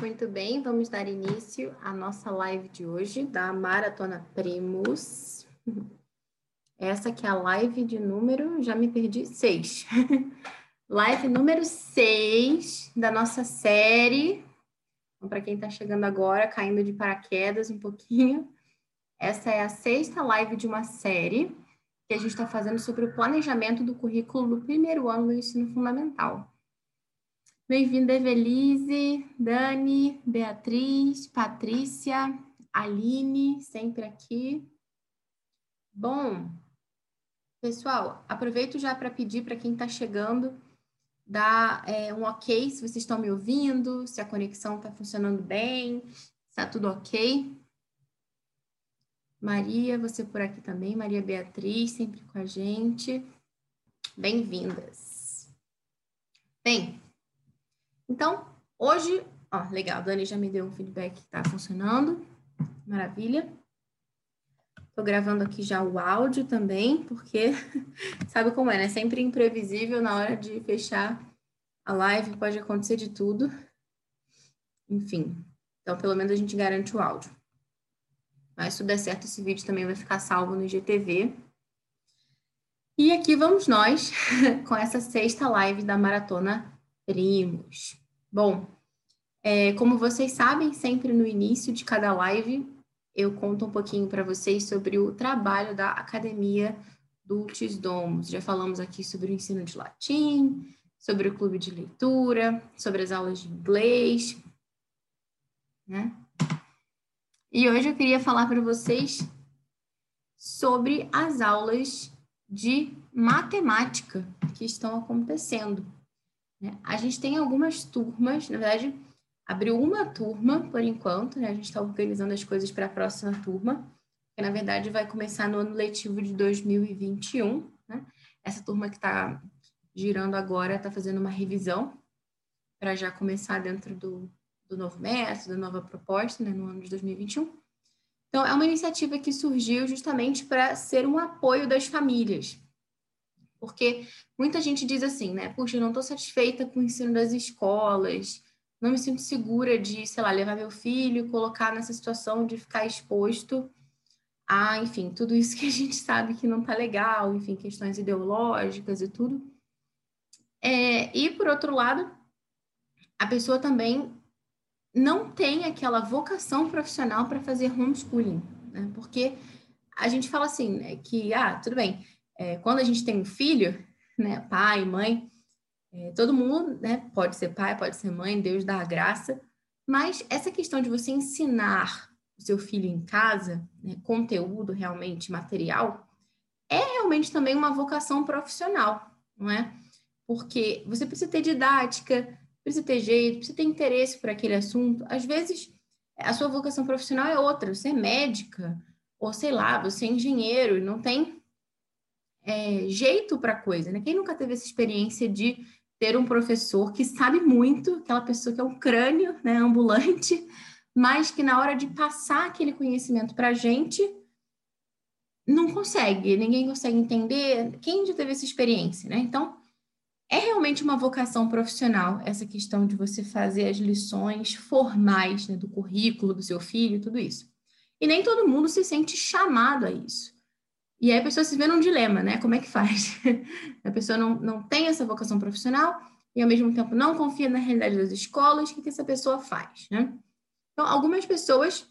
Muito bem, vamos dar início à nossa live de hoje da Maratona Primus. Essa que é a live de número, já me perdi, seis. live número seis da nossa série. Então, para quem está chegando agora, caindo de paraquedas um pouquinho, essa é a sexta live de uma série que a gente está fazendo sobre o planejamento do currículo do primeiro ano do ensino fundamental. Bem-vinda, Evelise, Dani, Beatriz, Patrícia, Aline, sempre aqui. Bom, pessoal, aproveito já para pedir para quem está chegando dar é, um ok se vocês estão me ouvindo, se a conexão está funcionando bem, se está tudo ok. Maria, você por aqui também, Maria Beatriz, sempre com a gente. Bem-vindas. Bem, então, hoje, ó, legal, a Dani já me deu um feedback que está funcionando. Maravilha. Estou gravando aqui já o áudio também, porque sabe como é, né? Sempre imprevisível na hora de fechar a live, pode acontecer de tudo. Enfim, então pelo menos a gente garante o áudio. Mas se der certo, esse vídeo também vai ficar salvo no IGTV. E aqui vamos nós com essa sexta live da Maratona primos. Bom, é, como vocês sabem, sempre no início de cada live eu conto um pouquinho para vocês sobre o trabalho da Academia Dulcis Domus. Já falamos aqui sobre o ensino de latim, sobre o clube de leitura, sobre as aulas de inglês, né? E hoje eu queria falar para vocês sobre as aulas de matemática que estão acontecendo. Né? A gente tem algumas turmas, na verdade, abriu uma turma por enquanto, né? a gente está organizando as coisas para a próxima turma, que na verdade vai começar no ano letivo de 2021. Né? Essa turma que está girando agora está fazendo uma revisão para já começar dentro do, do novo método, da nova proposta, né? no ano de 2021. Então, é uma iniciativa que surgiu justamente para ser um apoio das famílias, porque muita gente diz assim, né? Puxa, eu não estou satisfeita com o ensino das escolas, não me sinto segura de, sei lá, levar meu filho, colocar nessa situação de ficar exposto a, enfim, tudo isso que a gente sabe que não está legal, enfim, questões ideológicas e tudo. É, e, por outro lado, a pessoa também não tem aquela vocação profissional para fazer homeschooling, né? Porque a gente fala assim, né, que, ah, tudo bem, é, quando a gente tem um filho, né, pai, mãe, é, todo mundo, né, pode ser pai, pode ser mãe, Deus dá a graça, mas essa questão de você ensinar o seu filho em casa, né, conteúdo realmente material, é realmente também uma vocação profissional, não é? Porque você precisa ter didática, precisa ter jeito, precisa ter interesse por aquele assunto. Às vezes, a sua vocação profissional é outra, você é médica, ou sei lá, você é engenheiro e não tem é, jeito para a coisa, né? Quem nunca teve essa experiência de ter um professor que sabe muito, aquela pessoa que é um crânio, né, ambulante, mas que na hora de passar aquele conhecimento para a gente, não consegue, ninguém consegue entender. Quem já teve essa experiência, né? Então, é realmente uma vocação profissional essa questão de você fazer as lições formais né, do currículo do seu filho, tudo isso. E nem todo mundo se sente chamado a isso. E aí a pessoa se vê num dilema, né? Como é que faz? a pessoa não, não tem essa vocação profissional e, ao mesmo tempo, não confia na realidade das escolas. O que, que essa pessoa faz, né? Então, algumas pessoas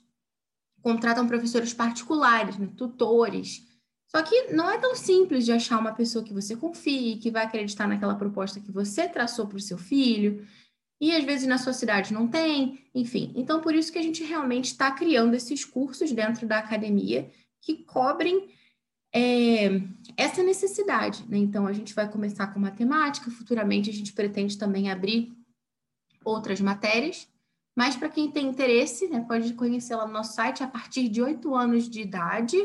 contratam professores particulares, né? tutores. Só que não é tão simples de achar uma pessoa que você confie, que vai acreditar naquela proposta que você traçou para o seu filho. E às vezes na sua cidade não tem, enfim. Então, por isso que a gente realmente está criando esses cursos dentro da academia que cobrem é, essa necessidade. Né? Então, a gente vai começar com matemática, futuramente a gente pretende também abrir outras matérias, mas para quem tem interesse, né, pode conhecer lá no nosso site, a partir de oito anos de idade,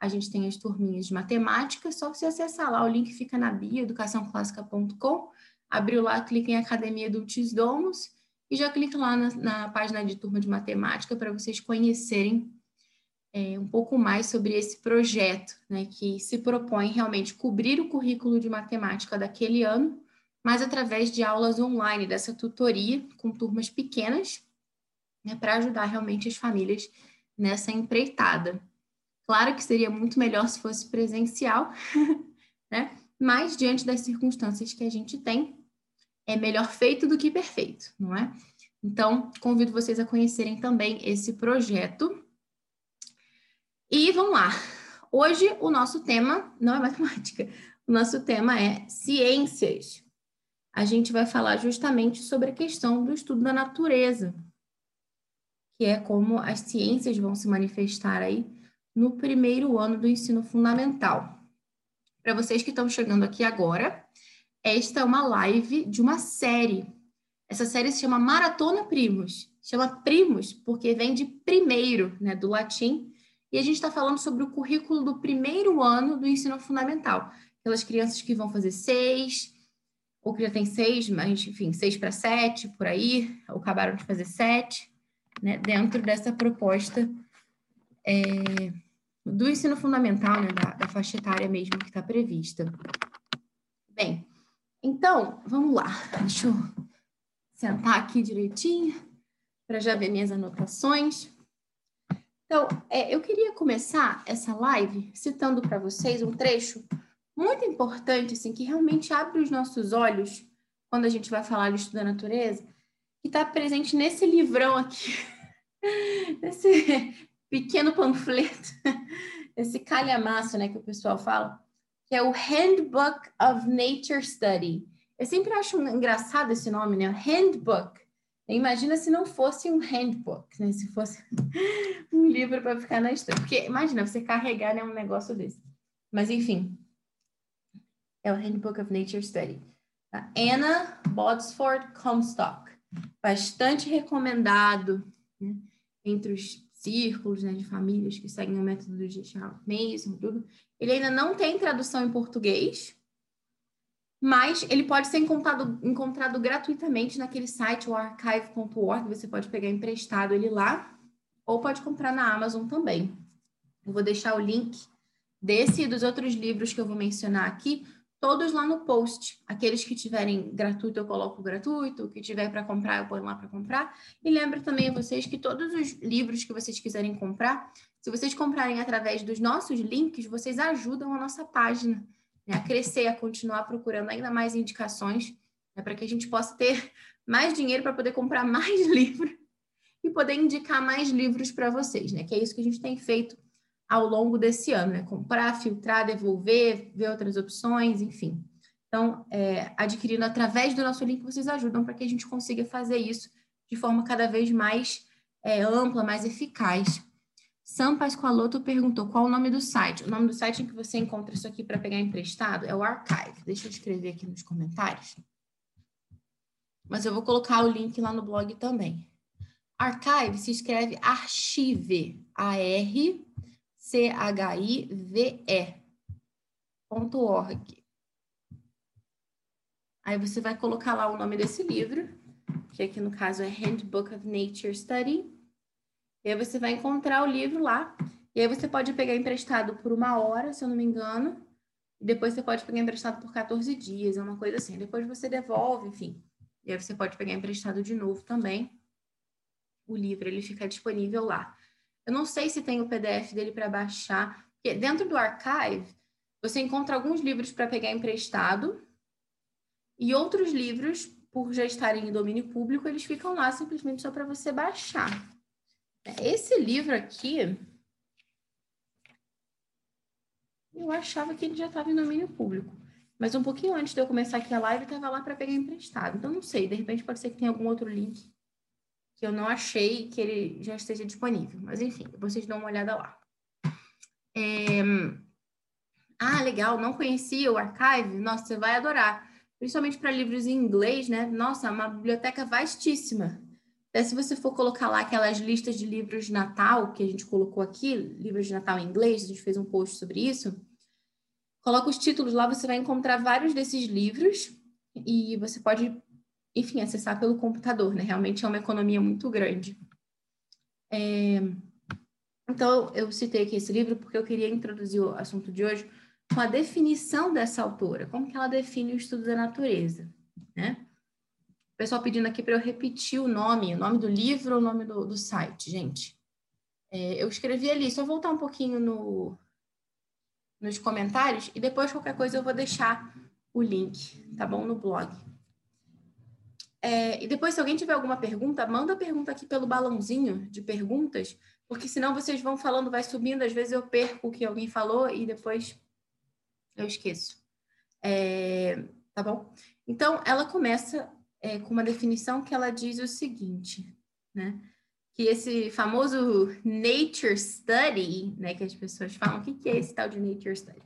a gente tem as turminhas de matemática, só você acessar lá, o link fica na bio, educaçãoclássica.com, abriu lá, clica em Academia do Tisdomos, e já clica lá na, na página de turma de matemática para vocês conhecerem é, um pouco mais sobre esse projeto, né, que se propõe realmente cobrir o currículo de matemática daquele ano, mas através de aulas online, dessa tutoria, com turmas pequenas, né, para ajudar realmente as famílias nessa empreitada. Claro que seria muito melhor se fosse presencial, né? Mas diante das circunstâncias que a gente tem, é melhor feito do que perfeito, não é? Então, convido vocês a conhecerem também esse projeto. E vamos lá. Hoje o nosso tema não é matemática, o nosso tema é ciências. A gente vai falar justamente sobre a questão do estudo da natureza, que é como as ciências vão se manifestar aí no primeiro ano do ensino fundamental. Para vocês que estão chegando aqui agora, esta é uma live de uma série. Essa série se chama Maratona Primos. Chama Primos porque vem de primeiro, né, do latim, e a gente está falando sobre o currículo do primeiro ano do ensino fundamental. Aquelas crianças que vão fazer seis, ou que já tem seis, mas enfim, seis para sete, por aí, ou acabaram de fazer sete, né, dentro dessa proposta é, do ensino fundamental, né, da, da faixa etária mesmo que está prevista. Bem, então, vamos lá. Deixa eu sentar aqui direitinho para já ver minhas anotações. Então, é, eu queria começar essa live citando para vocês um trecho muito importante, assim, que realmente abre os nossos olhos quando a gente vai falar de estudo da natureza, que está presente nesse livrão aqui, nesse pequeno panfleto, esse calhamaço, né, que o pessoal fala, que é o Handbook of Nature Study. Eu sempre acho engraçado esse nome, né? Handbook. Imagina se não fosse um handbook, né? Se fosse um livro para ficar na estante. Porque imagina você carregar né, um negócio desse. Mas enfim, é o Handbook of Nature Study. Da Anna Bodsford Comstock. Bastante recomendado né? entre os círculos né, de famílias que seguem o método de Charles Mason, tudo. Ele ainda não tem tradução em português, mas ele pode ser encontrado, encontrado gratuitamente naquele site, o archive.org, você pode pegar emprestado ele lá, ou pode comprar na Amazon também. Eu vou deixar o link desse e dos outros livros que eu vou mencionar aqui, todos lá no post. Aqueles que tiverem gratuito, eu coloco gratuito, o que tiver para comprar, eu ponho lá para comprar. E lembro também a vocês que todos os livros que vocês quiserem comprar, se vocês comprarem através dos nossos links, vocês ajudam a nossa página né, a crescer, a continuar procurando ainda mais indicações, né, para que a gente possa ter mais dinheiro para poder comprar mais livros e poder indicar mais livros para vocês, né? Que é isso que a gente tem feito ao longo desse ano, né? Comprar, filtrar, devolver, ver outras opções, enfim. Então, é, adquirindo através do nosso link, vocês ajudam para que a gente consiga fazer isso de forma cada vez mais é, ampla, mais eficaz. Sam Pascoaloto perguntou qual o nome do site. O nome do site em que você encontra isso aqui para pegar emprestado é o Archive. Deixa eu escrever aqui nos comentários. Mas eu vou colocar o link lá no blog também. Archive se escreve archive, A-R C-H-I-V-E.org. Aí você vai colocar lá o nome desse livro, que aqui no caso é Handbook of Nature Study. E aí você vai encontrar o livro lá. E aí você pode pegar emprestado por uma hora, se eu não me engano. E depois você pode pegar emprestado por 14 dias, é uma coisa assim. Depois você devolve, enfim. E aí você pode pegar emprestado de novo também. O livro, ele fica disponível lá. Eu não sei se tem o PDF dele para baixar, porque dentro do archive você encontra alguns livros para pegar emprestado e outros livros, por já estarem em domínio público, eles ficam lá simplesmente só para você baixar. Esse livro aqui, eu achava que ele já estava em domínio público. Mas um pouquinho antes de eu começar aqui a live, estava lá para pegar emprestado. Então, não sei, de repente pode ser que tenha algum outro link que eu não achei que ele já esteja disponível. Mas enfim, vocês dão uma olhada lá. É... Ah, legal, não conhecia o Archive? Nossa, você vai adorar. Principalmente para livros em inglês, né? Nossa, é uma biblioteca vastíssima. Se você for colocar lá aquelas listas de livros de Natal que a gente colocou aqui, livros de Natal em inglês, a gente fez um post sobre isso. Coloca os títulos lá, você vai encontrar vários desses livros e você pode enfim, acessar pelo computador, né? Realmente é uma economia muito grande. É... Então, eu citei aqui esse livro porque eu queria introduzir o assunto de hoje com a definição dessa autora, como que ela define o estudo da natureza, né? Pessoal pedindo aqui para eu repetir o nome, o nome do livro o nome do, do site, gente. É, eu escrevi ali, só voltar um pouquinho no, nos comentários e depois qualquer coisa eu vou deixar o link, tá bom? No blog. É, e depois, se alguém tiver alguma pergunta, manda a pergunta aqui pelo balãozinho de perguntas, porque senão vocês vão falando, vai subindo, às vezes eu perco o que alguém falou e depois eu esqueço. É, tá bom? Então, ela começa é, com uma definição que ela diz o seguinte, né? Que esse famoso nature study, né, que as pessoas falam, o que, que é esse tal de nature study?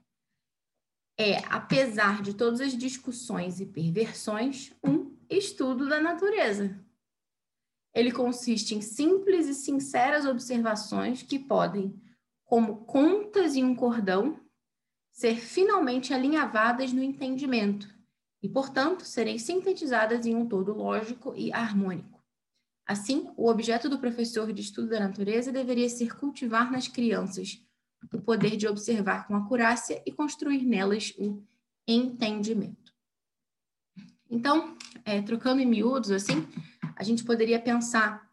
É, apesar de todas as discussões e perversões, um estudo da natureza. Ele consiste em simples e sinceras observações que podem, como contas em um cordão, ser finalmente alinhavadas no entendimento e, portanto, serem sintetizadas em um todo lógico e harmônico. Assim, o objeto do professor de estudo da natureza deveria ser cultivar nas crianças o poder de observar com acurácia e construir nelas o entendimento. Então, é, trocando em miúdos, assim, a gente poderia pensar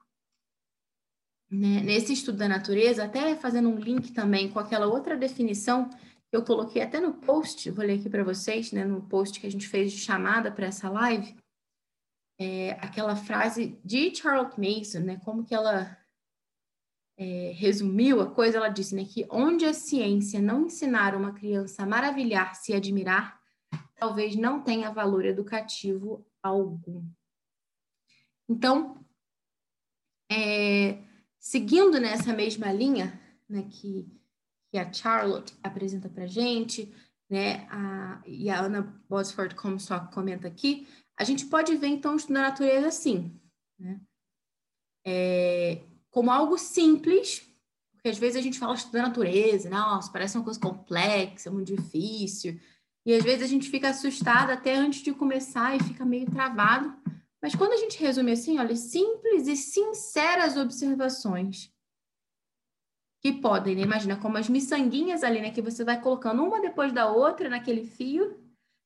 né, nesse estudo da natureza, até fazendo um link também com aquela outra definição eu coloquei até no post, vou ler aqui para vocês, né, no post que a gente fez de chamada para essa live, é, aquela frase de Charlotte Mason, né, como que ela é, resumiu a coisa, ela disse né, que onde a ciência não ensinar uma criança a maravilhar-se e admirar, talvez não tenha valor educativo algum. Então, é, seguindo nessa mesma linha né, que, que a Charlotte apresenta para a gente, né, a, e a Ana Bosford Comstock comenta aqui, a gente pode ver, então, da natureza assim, né? É, como algo simples, porque às vezes a gente fala estudo da natureza, nossa, parece uma coisa complexa, muito difícil, e às vezes a gente fica assustada até antes de começar e fica meio travado. Mas quando a gente resume assim, olha, simples e sinceras observações que podem, né? imagina, como as miçanguinhas ali, né, que você vai colocando uma depois da outra naquele fio,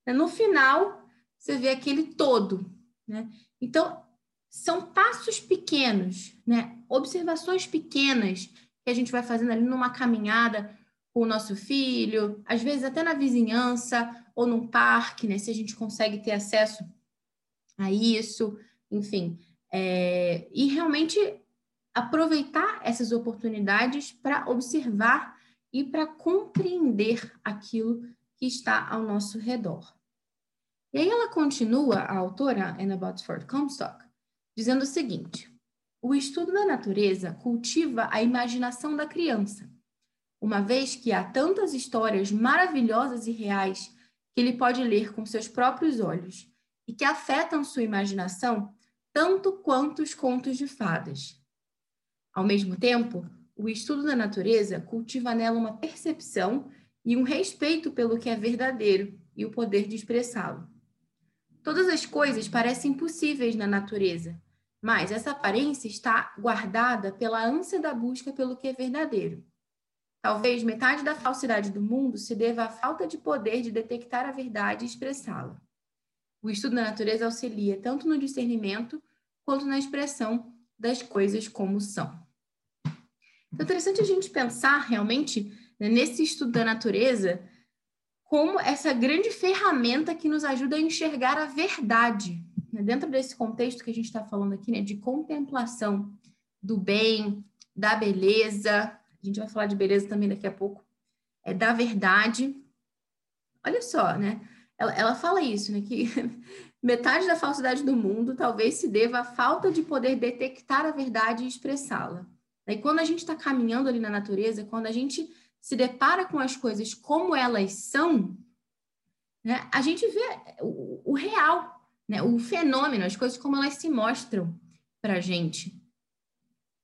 né? no final você vê aquele todo, né? Então, são passos pequenos, né? Observações pequenas que a gente vai fazendo ali numa caminhada com o nosso filho, às vezes até na vizinhança ou num parque, né? Se a gente consegue ter acesso a isso, enfim. É, e realmente aproveitar essas oportunidades para observar e para compreender aquilo que está ao nosso redor. E aí ela continua, a autora Anna Botsford Comstock, dizendo o seguinte: o estudo da natureza cultiva a imaginação da criança uma vez que há tantas histórias maravilhosas e reais que ele pode ler com seus próprios olhos e que afetam sua imaginação tanto quanto os contos de fadas. Ao mesmo tempo, o estudo da natureza cultiva nela uma percepção e um respeito pelo que é verdadeiro e o poder de expressá-lo. Todas as coisas parecem impossíveis na natureza, mas essa aparência está guardada pela ânsia da busca pelo que é verdadeiro. Talvez metade da falsidade do mundo se deva à falta de poder de detectar a verdade e expressá-la. O estudo da natureza auxilia tanto no discernimento quanto na expressão das coisas como são. Então, é interessante a gente pensar realmente né, nesse estudo da natureza como essa grande ferramenta que nos ajuda a enxergar a verdade. Né? Dentro desse contexto que a gente está falando aqui, né, de contemplação do bem, da beleza, a gente vai falar de beleza também daqui a pouco, é da verdade. Olha só, né? Ela, ela fala isso, né? Que metade da falsidade do mundo talvez se deva à falta de poder detectar a verdade e expressá-la. E quando a gente está caminhando ali na natureza, quando a gente se depara com as coisas como elas são, né, a gente vê o, o real, né, o fenômeno, as coisas como elas se mostram para a gente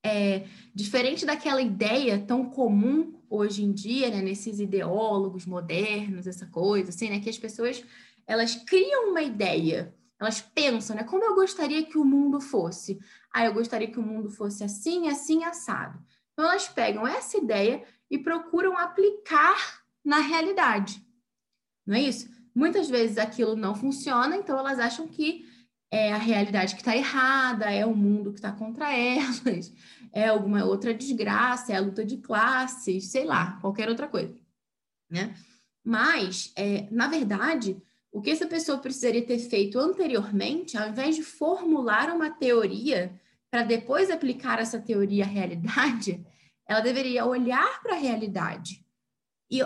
é, diferente daquela ideia tão comum hoje em dia, né, nesses ideólogos modernos, essa coisa, assim, né, que as pessoas elas criam uma ideia, elas pensam, né, como eu gostaria que o mundo fosse. Ah, eu gostaria que o mundo fosse assim, assim, assado. Então elas pegam essa ideia e procuram aplicar na realidade. Não é isso? Muitas vezes aquilo não funciona, então elas acham que é a realidade que está errada, é o mundo que está contra elas, é alguma outra desgraça, é a luta de classes, sei lá, qualquer outra coisa, né? Mas, é, na verdade, o que essa pessoa precisaria ter feito anteriormente, ao invés de formular uma teoria para depois aplicar essa teoria à realidade, ela deveria olhar para a realidade e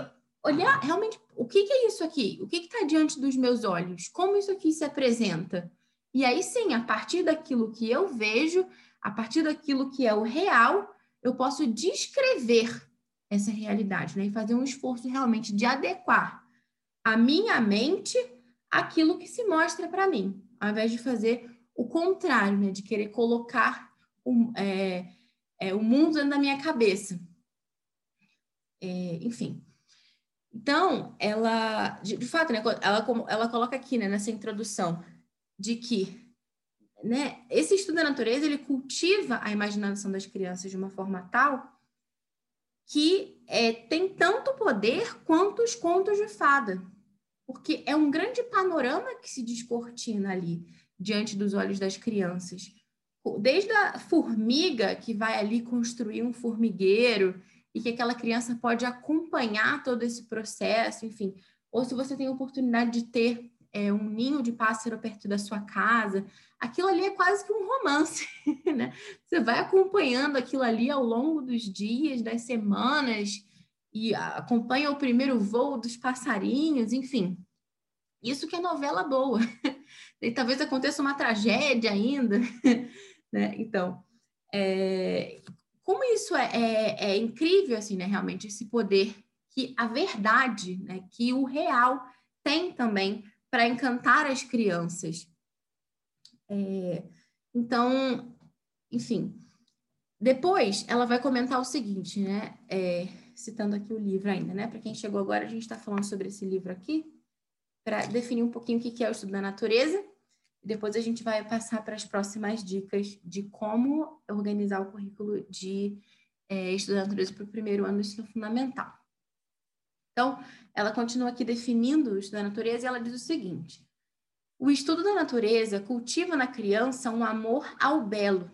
olhar realmente o que, que é isso aqui, o que está diante dos meus olhos, como isso aqui se apresenta. E aí sim, a partir daquilo que eu vejo, a partir daquilo que é o real, eu posso descrever essa realidade, né? E fazer um esforço realmente de adequar a minha mente àquilo que se mostra para mim, ao invés de fazer o contrário, né? De querer colocar o, é, é, o mundo dentro da minha cabeça. É, enfim. Então, ela, de, de fato, né, ela, ela coloca aqui, né, nessa introdução, de que né, esse estudo da natureza ele cultiva a imaginação das crianças de uma forma tal que é, tem tanto poder quanto os contos de fada, porque é um grande panorama que se descortina ali diante dos olhos das crianças. Desde a formiga que vai ali construir um formigueiro e que aquela criança pode acompanhar todo esse processo, enfim. Ou se você tem a oportunidade de ter é, um ninho de pássaro perto da sua casa, aquilo ali é quase que um romance, né? Você vai acompanhando aquilo ali ao longo dos dias, das semanas, e acompanha o primeiro voo dos passarinhos, enfim. Isso que é novela boa. E talvez aconteça uma tragédia ainda, né? Então, é, como isso é, é, é, incrível, assim, né? Realmente, esse poder que a verdade, né? Que o real tem também para encantar as crianças. É, então, enfim. Depois, ela vai comentar o seguinte, né? É, citando aqui o livro ainda, né? Para quem chegou agora, a gente está falando sobre esse livro aqui, para definir um pouquinho o que é o estudo da natureza. Depois a gente vai passar para as próximas dicas de como organizar o currículo de é, estudo da natureza para o primeiro ano do ensino fundamental. Então, ela continua aqui definindo o estudo da natureza e ela diz o seguinte: o estudo da natureza cultiva na criança um amor ao belo,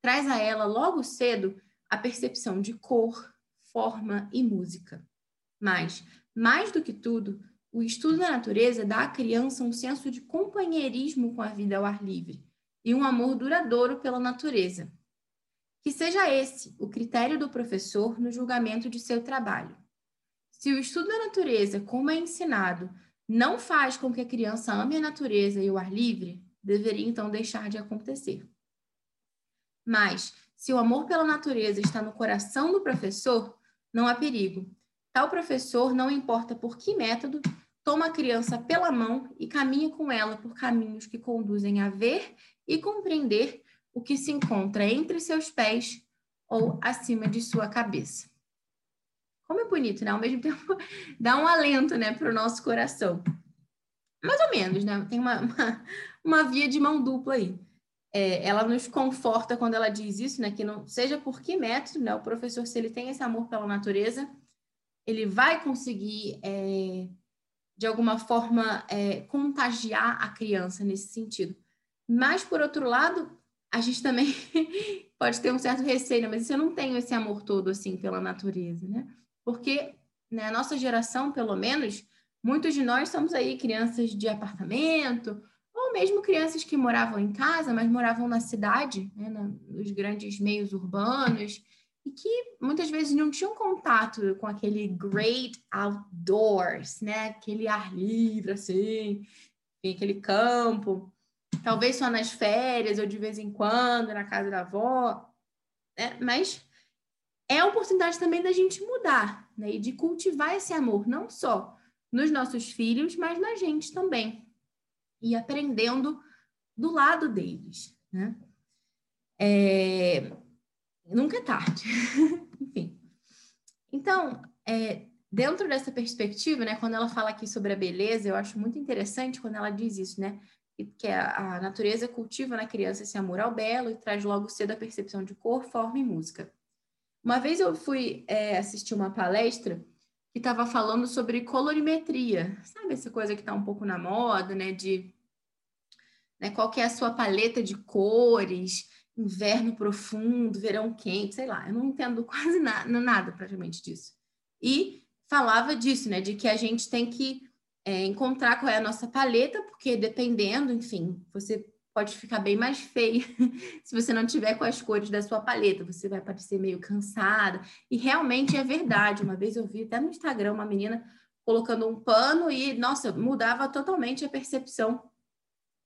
traz a ela logo cedo a percepção de cor, forma e música. Mas, mais do que tudo, o estudo da natureza dá à criança um senso de companheirismo com a vida ao ar livre e um amor duradouro pela natureza. Que seja esse o critério do professor no julgamento de seu trabalho. Se o estudo da natureza, como é ensinado, não faz com que a criança ame a natureza e o ar livre, deveria então deixar de acontecer. Mas, se o amor pela natureza está no coração do professor, não há perigo. Tal professor, não importa por que método, toma a criança pela mão e caminha com ela por caminhos que conduzem a ver e compreender o que se encontra entre seus pés ou acima de sua cabeça. Como é bonito, né? Ao mesmo tempo, dá um alento, né, para o nosso coração. Mais ou menos, né? Tem uma, uma, uma via de mão dupla aí. É, ela nos conforta quando ela diz isso, né? Que não seja por que método, né? O professor, se ele tem esse amor pela natureza, ele vai conseguir é, de alguma forma, é, contagiar a criança nesse sentido. Mas, por outro lado, a gente também pode ter um certo receio, né? mas eu não tenho esse amor todo, assim, pela natureza, né? Porque na né, nossa geração, pelo menos, muitos de nós somos aí crianças de apartamento, ou mesmo crianças que moravam em casa, mas moravam na cidade, né? nos grandes meios urbanos, e que muitas vezes não tinham contato com aquele great outdoors, né? Aquele ar livre, assim, aquele campo. Talvez só nas férias ou de vez em quando, na casa da avó. Né? Mas é a oportunidade também da gente mudar, né? E de cultivar esse amor, não só nos nossos filhos, mas na gente também. E aprendendo do lado deles, né? É, nunca é tarde. Enfim. Então, é, dentro dessa perspectiva, né, quando ela fala aqui sobre a beleza, eu acho muito interessante quando ela diz isso, né? Que a, a natureza cultiva na criança esse amor ao belo e traz logo cedo a percepção de cor, forma e música. Uma vez eu fui é, assistir uma palestra que estava falando sobre colorimetria, sabe essa coisa que está um pouco na moda, né? De né? Qual que é a sua paleta de cores, inverno profundo, verão quente, sei lá. Eu não entendo quase nada, nada praticamente disso. E falava disso, né? De que a gente tem que é, encontrar qual é a nossa paleta, porque dependendo, enfim, você pode ficar bem mais feia se você não tiver com as cores da sua paleta, você vai parecer meio cansada. E realmente é verdade. Uma vez eu vi até no Instagram uma menina colocando um pano e, nossa, mudava totalmente a percepção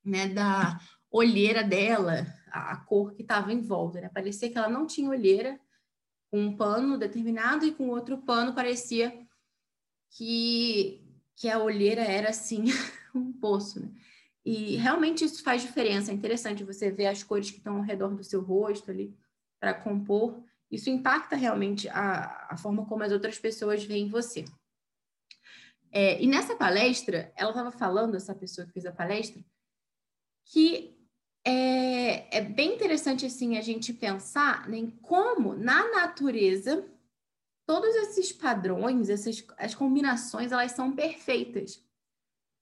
né, da olheira dela, a, cor que estava em volta. Né? Parecia que ela não tinha olheira com um pano determinado e com outro pano parecia que, que a olheira era assim um poço. Né? E realmente isso faz diferença. É interessante você ver as cores que estão ao redor do seu rosto ali para compor. Isso impacta realmente a, a forma como as outras pessoas veem você. É, e nessa palestra, ela estava falando, essa pessoa que fez a palestra, que é, é bem interessante assim a gente pensar em como na natureza todos esses padrões, essas as combinações, elas são perfeitas.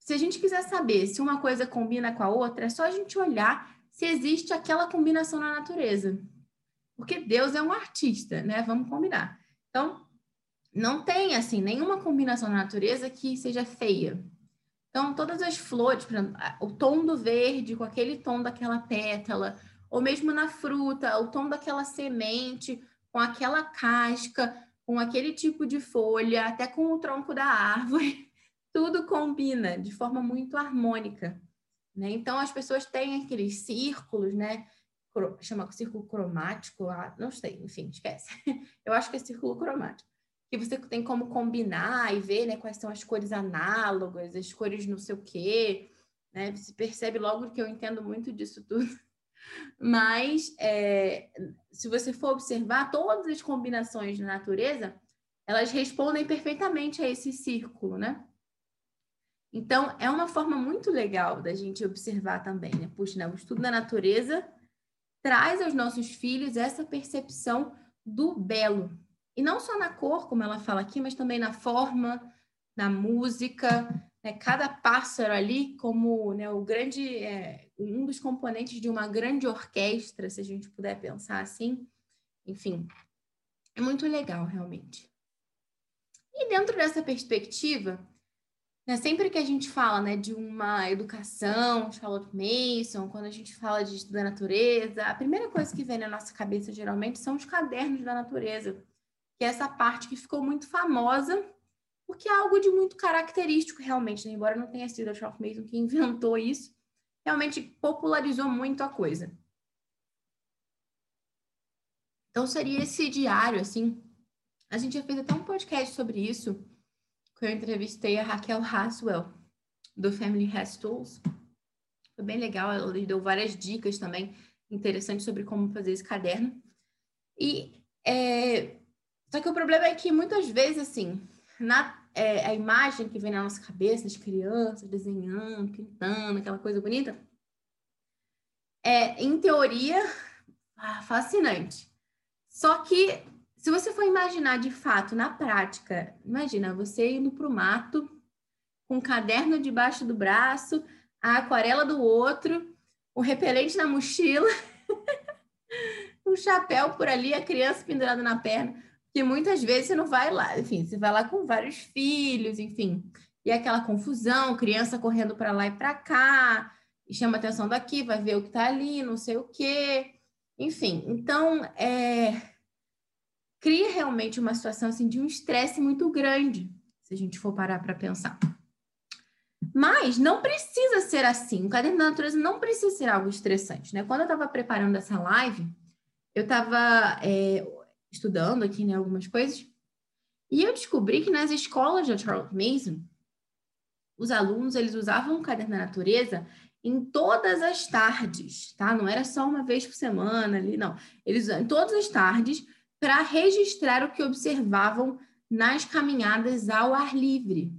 Se a gente quiser saber se uma coisa combina com a outra, é só a gente olhar se existe aquela combinação na natureza. Porque Deus é um artista, né? Vamos combinar. Então, não tem assim nenhuma combinação na natureza que seja feia. Então, todas as flores, exemplo, o tom do verde com aquele tom daquela pétala, ou mesmo na fruta, o tom daquela semente com aquela casca, com aquele tipo de folha, até com o tronco da árvore, tudo combina de forma muito harmônica. Né? Então, as pessoas têm aqueles círculos, né? Chama círculo cromático, não sei, enfim, esquece. Eu acho que é círculo cromático. Que você tem como combinar e ver né, quais são as cores análogas, as cores não sei o quê. Né? Você percebe logo que eu entendo muito disso tudo. Mas, é, se você for observar, todas as combinações na natureza, elas respondem perfeitamente a esse círculo, né? Então, é uma forma muito legal da gente observar também, né? Puxa, né? o estudo da natureza traz aos nossos filhos essa percepção do belo. E não só na cor, como ela fala aqui, mas também na forma, na música, né? cada pássaro ali como né, o grande, é, um dos componentes de uma grande orquestra, se a gente puder pensar assim. Enfim, é muito legal, realmente. E dentro dessa perspectiva, né, sempre que a gente fala né, de uma educação, Charlotte Mason, quando a gente fala de da natureza, a primeira coisa que vem na nossa cabeça geralmente são os cadernos da natureza, que é essa parte que ficou muito famosa porque é algo de muito característico realmente, né? embora não tenha sido a Charles Mason que inventou isso, realmente popularizou muito a coisa. Então seria esse diário, assim. A gente já fez até um podcast sobre isso, que eu entrevistei a Raquel Haswell, do Family Has Tools. Foi bem legal, ela deu várias dicas também interessantes sobre como fazer esse caderno. E é... só que o problema é que muitas vezes, assim, na, é, a imagem que vem na nossa cabeça de crianças desenhando, pintando, aquela coisa bonita, é, em teoria, ah, fascinante. Só que, se você for imaginar de fato, na prática, imagina você indo para o mato, com um caderno debaixo do braço, a aquarela do outro, o repelente na mochila, um chapéu por ali, a criança pendurada na perna que muitas vezes você não vai lá, enfim, você vai lá com vários filhos, enfim, e aquela confusão, criança correndo para lá e para cá, e chama atenção daqui, vai ver o que está ali, não sei o quê, enfim, então é, cria realmente uma situação assim de um estresse muito grande, se a gente for parar para pensar. Mas não precisa ser assim. O caderno da natureza não precisa ser algo estressante, né? Quando eu estava preparando essa live, eu estava é, estudando aqui, né, algumas coisas. E eu descobri que nas escolas de Charles Mason, os alunos, eles usavam o caderno da natureza em todas as tardes, tá? Não era só uma vez por semana ali, não. Eles em todas as tardes para registrar o que observavam nas caminhadas ao ar livre.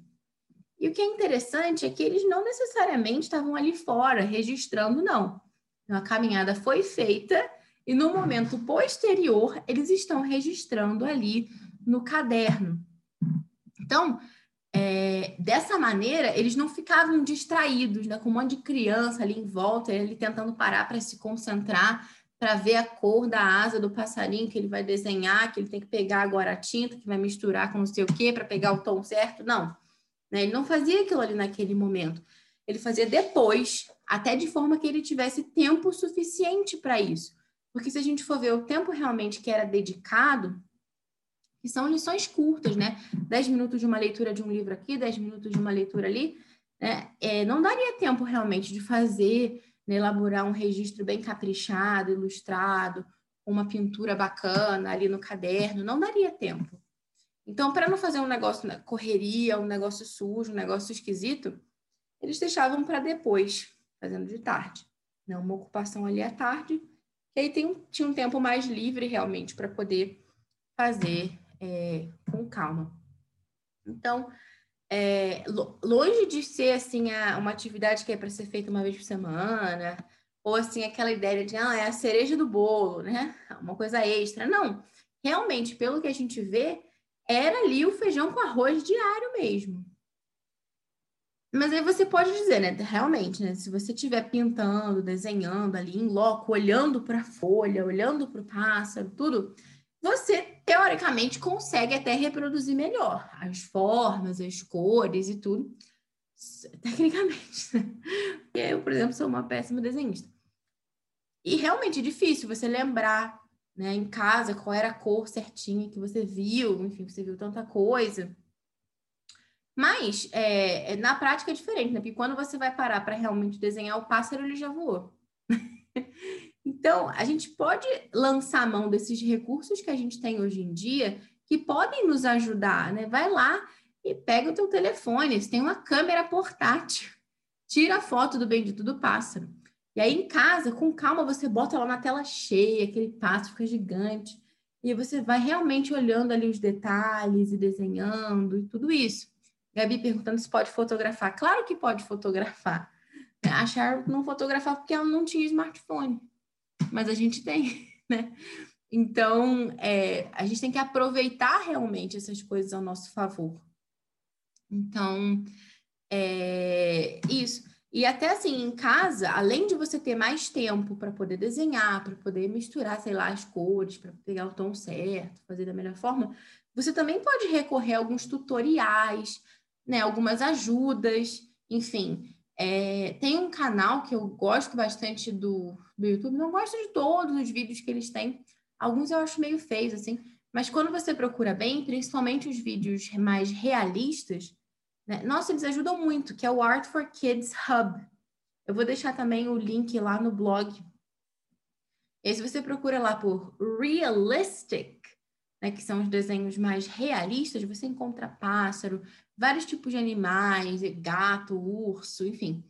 E o que é interessante é que eles não necessariamente estavam ali fora registrando, não. Então, a caminhada foi feita e no momento posterior, eles estão registrando ali no caderno. Então, é, dessa maneira, eles não ficavam distraídos, né, com um monte de criança ali em volta, ele tentando parar para se concentrar, para ver a cor da asa do passarinho que ele vai desenhar, que ele tem que pegar agora a tinta, que vai misturar com não sei o quê para pegar o tom certo. Não, né, ele não fazia aquilo ali naquele momento. Ele fazia depois, até de forma que ele tivesse tempo suficiente para isso. Porque se a gente for ver o tempo realmente que era dedicado, que são lições curtas, né? Dez minutos de uma leitura de um livro aqui, dez minutos de uma leitura ali, né? É, não daria tempo realmente de fazer, elaborar um registro bem caprichado, ilustrado, uma pintura bacana ali no caderno, não daria tempo. Então, para não fazer um negócio na correria, um negócio sujo, um negócio esquisito, eles deixavam para depois, fazendo de tarde. Né? Uma ocupação ali à tarde, e aí tem, tinha um tempo mais livre realmente para poder fazer é, com calma. Então, é, longe de ser assim a, uma atividade que é para ser feita uma vez por semana, ou assim aquela ideia de ah, é a cereja do bolo, né? Uma coisa extra. Não, realmente, pelo que a gente vê, era ali o feijão com arroz diário mesmo. Mas aí você pode dizer, né? Realmente, né? Se você estiver pintando, desenhando ali em loco, olhando para a folha, olhando para o pássaro, tudo, você teoricamente consegue até reproduzir melhor as formas, as cores e tudo, tecnicamente. Né? Eu, por exemplo, sou uma péssima desenhista. E realmente é difícil você lembrar, né, em casa qual era a cor certinha que você viu, enfim, você viu tanta coisa. Mas é, é na prática é diferente, né? Porque quando você vai parar para realmente desenhar o pássaro, ele já voou. Então, a gente pode lançar a mão desses recursos que a gente tem hoje em dia, que podem nos ajudar, né? Vai lá e pega o teu telefone, você tem uma câmera portátil, tira a foto do bendito do pássaro. E aí, em casa, com calma, você bota lá na tela cheia, aquele pássaro fica gigante. E você vai realmente olhando ali os detalhes e desenhando e tudo isso. Gabi perguntando se pode fotografar. Claro que pode fotografar. A Char não fotografava porque ela não tinha smartphone mas a gente tem, né? Então, é, a gente tem que aproveitar realmente essas coisas ao nosso favor. Então, é isso. E até assim, em casa, além de você ter mais tempo para poder desenhar, para poder misturar, sei lá, as cores, para pegar o tom certo, fazer da melhor forma, você também pode recorrer a alguns tutoriais, né, algumas ajudas, enfim. É, tem um canal que eu gosto bastante do, do YouTube, não gosto de todos os vídeos que eles têm, alguns eu acho meio feios, assim, mas quando você procura bem, principalmente os vídeos mais realistas, né, nossa, eles ajudam muito, que é o Art for Kids Hub. Eu vou deixar também o link lá no blog. E aí, se você procura lá por Realistic, né, que são os desenhos mais realistas, você encontra pássaro, vários tipos de animais, gato, urso, enfim,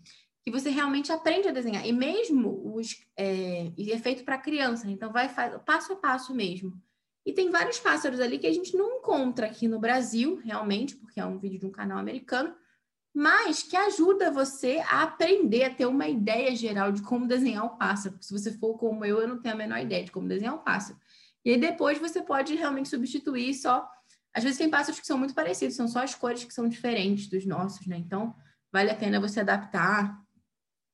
que você realmente aprende a desenhar. E mesmo os. É, e é feito para criança, né? então vai passo a passo mesmo. E tem vários pássaros ali que a gente não encontra aqui no Brasil, realmente, porque é um vídeo de um canal americano, mas que ajuda você a aprender a ter uma ideia geral de como desenhar o pássaro. Porque se você for como eu, eu não tenho a menor ideia de como desenhar o pássaro. E aí depois você pode realmente substituir só às vezes tem pássaros que são muito parecidos, são só as cores que são diferentes dos nossos, né? Então, vale a pena você adaptar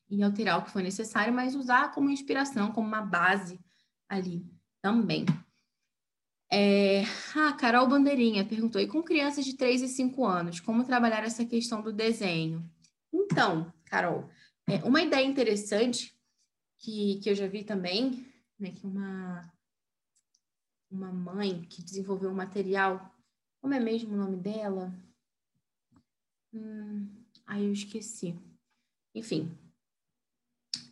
e alterar o que for necessário, mas usar como inspiração, como uma base ali também. É... Ah, Carol Bandeirinha perguntou: e com crianças de 3 e 5 anos, como trabalhar essa questão do desenho? Então, Carol, é uma ideia interessante que, que eu já vi também, né, que uma, uma mãe que desenvolveu um material como é mesmo o nome dela? Hum, aí eu esqueci. Enfim,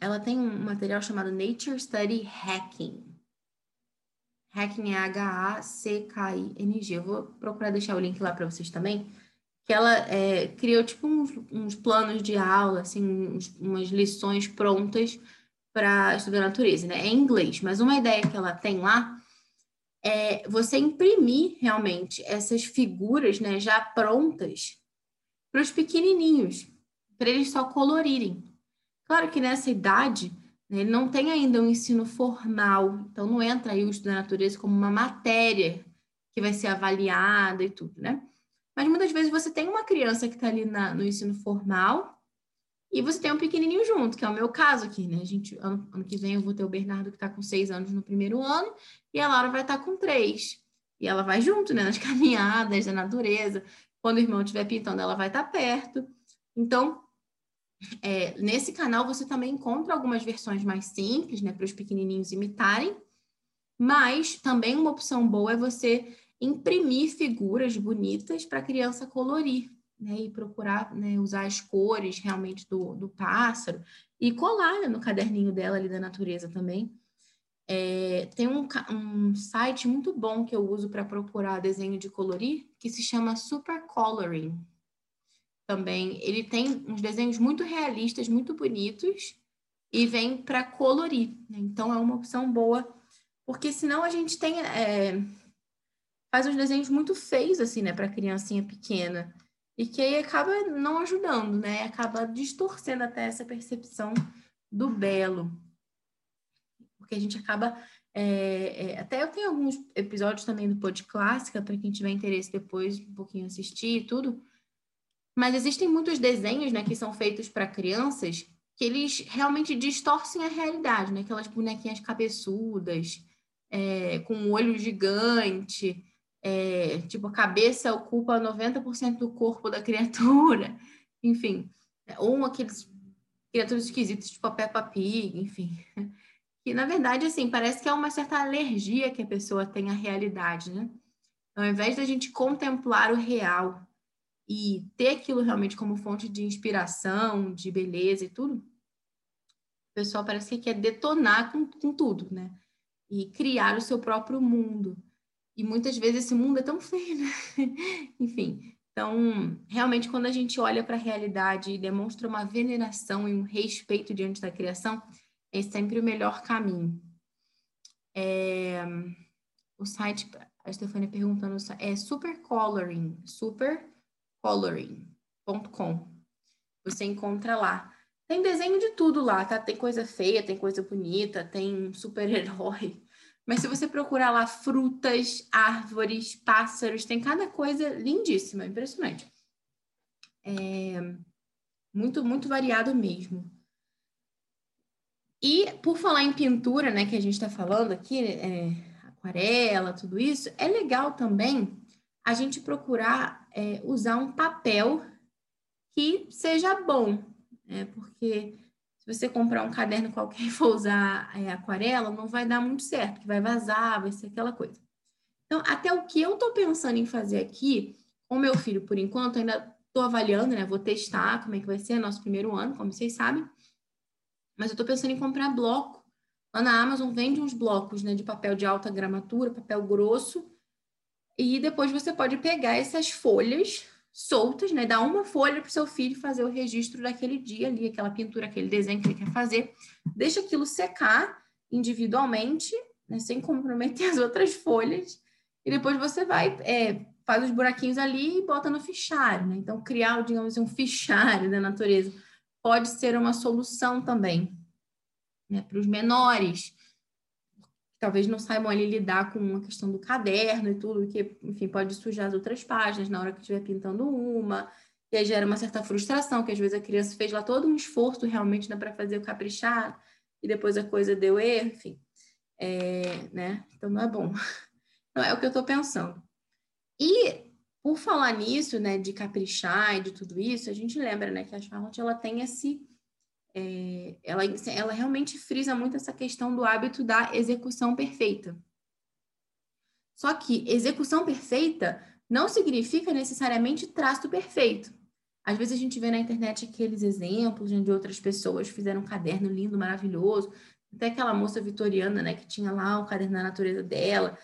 ela tem um material chamado Nature Study Hacking. Hacking é H-A-C-K-I-N-G. Eu vou procurar deixar o link lá para vocês também. Que ela é, criou tipo uns, uns, planos de aula, assim, uns, umas lições prontas para estudar natureza, né? É em inglês, mas uma ideia que ela tem lá é você imprimir realmente essas figuras né, já prontas para os pequenininhos, para eles só colorirem. Claro que nessa idade, né, ele não tem ainda um ensino formal, então não entra aí o estudo da natureza como uma matéria que vai ser avaliada e tudo, né? Mas muitas vezes você tem uma criança que está ali na, no ensino formal e você tem um pequenininho junto, que é o meu caso aqui, né? A gente, ano, ano que vem eu vou ter o Bernardo que está com seis anos no primeiro ano e a Laura vai estar tá com três. E ela vai junto, né? Nas caminhadas da natureza. Quando o irmão estiver pintando, ela vai estar tá perto. Então, é, nesse canal você também encontra algumas versões mais simples, né? Para os pequenininhos imitarem. Mas também uma opção boa é você imprimir figuras bonitas para a criança colorir né, e procurar né, usar as cores realmente do, do pássaro e colar né, no caderninho dela ali da natureza também. É, tem um, um site muito bom que eu uso para procurar desenho de colorir que se chama Super Coloring. Também ele tem uns desenhos muito realistas, muito bonitos e vem para colorir. Né? Então é uma opção boa, porque senão a gente tem é, faz uns desenhos muito feios assim, né, para criancinha pequena e que aí acaba não ajudando, né? Acaba distorcendo até essa percepção do belo. Porque a gente acaba. É, é, até eu tenho alguns episódios também do Pod Clássica, para quem tiver interesse depois um pouquinho assistir e tudo. Mas existem muitos desenhos né, que são feitos para crianças que eles realmente distorcem a realidade, né? Aquelas bonequinhas cabeçudas, é, com um olho gigante é, tipo, a cabeça ocupa 90% do corpo da criatura, enfim, ou aqueles criaturas esquisitas, tipo a Peppa Pig, enfim. Que, na verdade, assim, parece que é uma certa alergia que a pessoa tem à realidade, né? Então, ao invés da gente contemplar o real e ter aquilo realmente como fonte de inspiração, de beleza e tudo, o pessoal parece que quer detonar com, com tudo, né? E criar o seu próprio mundo. E muitas vezes esse mundo é tão feio, né? Enfim, então, realmente, quando a gente olha para a realidade e demonstra uma veneração e um respeito diante da criação, é sempre o melhor caminho. É... O site, a Stefania perguntando, é supercoloring, supercoloring.com. Você encontra lá. Tem desenho de tudo lá, tá? Tem coisa feia, tem coisa bonita, tem super-herói, mas se você procurar lá frutas, árvores, pássaros, tem cada coisa lindíssima, impressionante. É muito, muito variado mesmo. E por falar em pintura, né, que a gente está falando aqui, é, aquarela, tudo isso, é legal também a gente procurar é, usar um papel que seja bom, né, porque se você comprar um caderno qualquer e for usar é, aquarela, não vai dar muito certo, que vai vazar, vai ser aquela coisa. Então, até o que eu estou pensando em fazer aqui, com meu filho, por enquanto, ainda estou avaliando, né? Vou testar como é que vai ser nosso primeiro ano, como vocês sabem. Mas eu estou pensando em comprar bloco. Lá na Amazon vende uns blocos né, de papel de alta gramatura, papel grosso, e depois você pode pegar essas folhas soltas, né? Dá uma folha para o seu filho fazer o registro daquele dia ali, aquela pintura, aquele desenho que ele quer fazer. Deixa aquilo secar individualmente, né? sem comprometer as outras folhas. E depois você vai, é, faz os buraquinhos ali e bota no fichário, né? Então, criar, digamos assim, um fichário da natureza pode ser uma solução também, né? Para os menores talvez não saibam ali lidar com a questão do caderno e tudo, que, enfim, pode sujar as outras páginas na hora que estiver pintando uma, e aí gera uma certa frustração, que às vezes a criança fez lá todo um esforço realmente né, para fazer o caprichar, e depois a coisa deu erro, enfim. É, né? Então não é bom. Então é o que eu estou pensando. E por falar nisso, né, de caprichar e de tudo isso, a gente lembra, né, que a Charlotte ela tem esse é, ela, ela realmente frisa muito essa questão do hábito da execução perfeita. Só que execução perfeita não significa necessariamente traço perfeito. Às vezes a gente vê na internet aqueles exemplos né, de outras pessoas fizeram um caderno lindo, maravilhoso. Até aquela moça vitoriana, né, que tinha lá o caderno da natureza dela.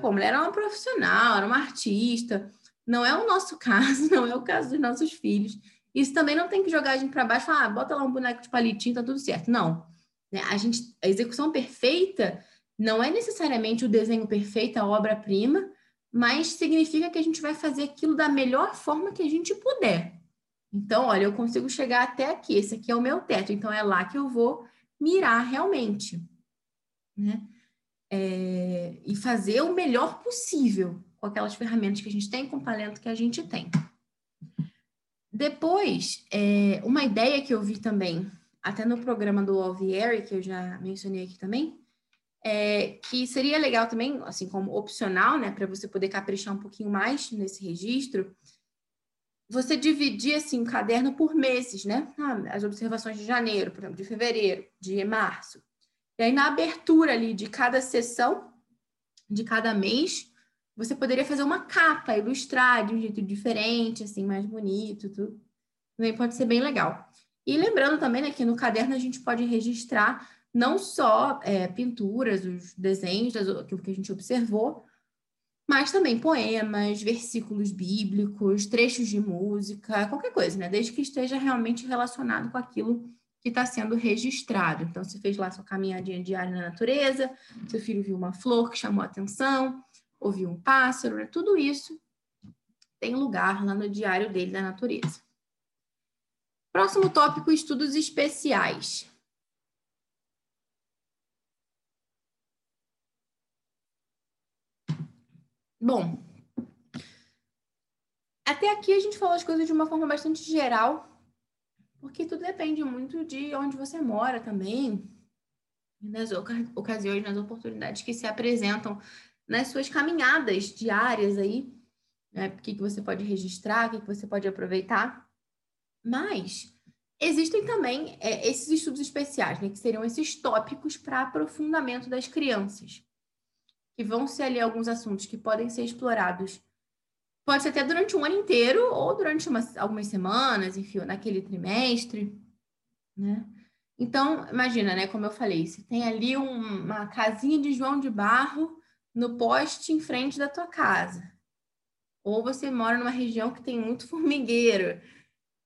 Como ela era uma profissional, era uma artista. Não é o nosso caso, não é o caso dos nossos filhos. Isso também não tem que jogar a gente para baixo, falar, ah, bota lá um boneco de palitinho, tá tudo certo. Não. Né? A, gente, a execução perfeita não é necessariamente o desenho perfeito, a obra-prima, mas significa que a gente vai fazer aquilo da melhor forma que a gente puder. Então, olha, eu consigo chegar até aqui, esse aqui é o meu teto, então é lá que eu vou mirar realmente. Né? É, e fazer o melhor possível com aquelas ferramentas que a gente tem, com o talento que a gente tem. Depois, é, uma ideia que eu vi também, até no programa do Alvieri, que eu já mencionei aqui também, é, que seria legal também, assim como opcional, né, para você poder caprichar um pouquinho mais nesse registro, você dividir assim o caderno por meses, né? Ah, as observações de janeiro, por exemplo, de fevereiro, de março. E aí na abertura ali de cada sessão, de cada mês, você poderia fazer uma capa, ilustrar de um jeito diferente, assim, mais bonito, tudo. Também pode ser bem legal. E lembrando também né, que no caderno a gente pode registrar não só é, pinturas, os desenhos, aquilo que a gente observou, mas também poemas, versículos bíblicos, trechos de música, qualquer coisa, né? Desde que esteja realmente relacionado com aquilo que está sendo registrado. Então, você fez lá sua caminhadinha diária na natureza, seu filho viu uma flor que chamou a atenção, ouviu um pássaro, né? tudo isso tem lugar lá no diário dele da natureza. Próximo tópico: estudos especiais. Bom, até aqui a gente falou as coisas de uma forma bastante geral, porque tudo depende muito de onde você mora também, nas ocasiões, nas oportunidades que se apresentam nas suas caminhadas diárias aí, né? O que, que você pode registrar, o que, que você pode aproveitar. Mas existem também é, esses estudos especiais, né? Que seriam esses tópicos para aprofundamento das crianças que vão ser ali alguns assuntos que podem ser explorados. Pode ser até durante um ano inteiro ou durante umas, algumas semanas, enfim, naquele trimestre, né? Então, imagina, né? Como eu falei, se tem ali um, uma casinha de João de Barro no poste em frente da tua casa. Ou você mora numa região que tem muito formigueiro.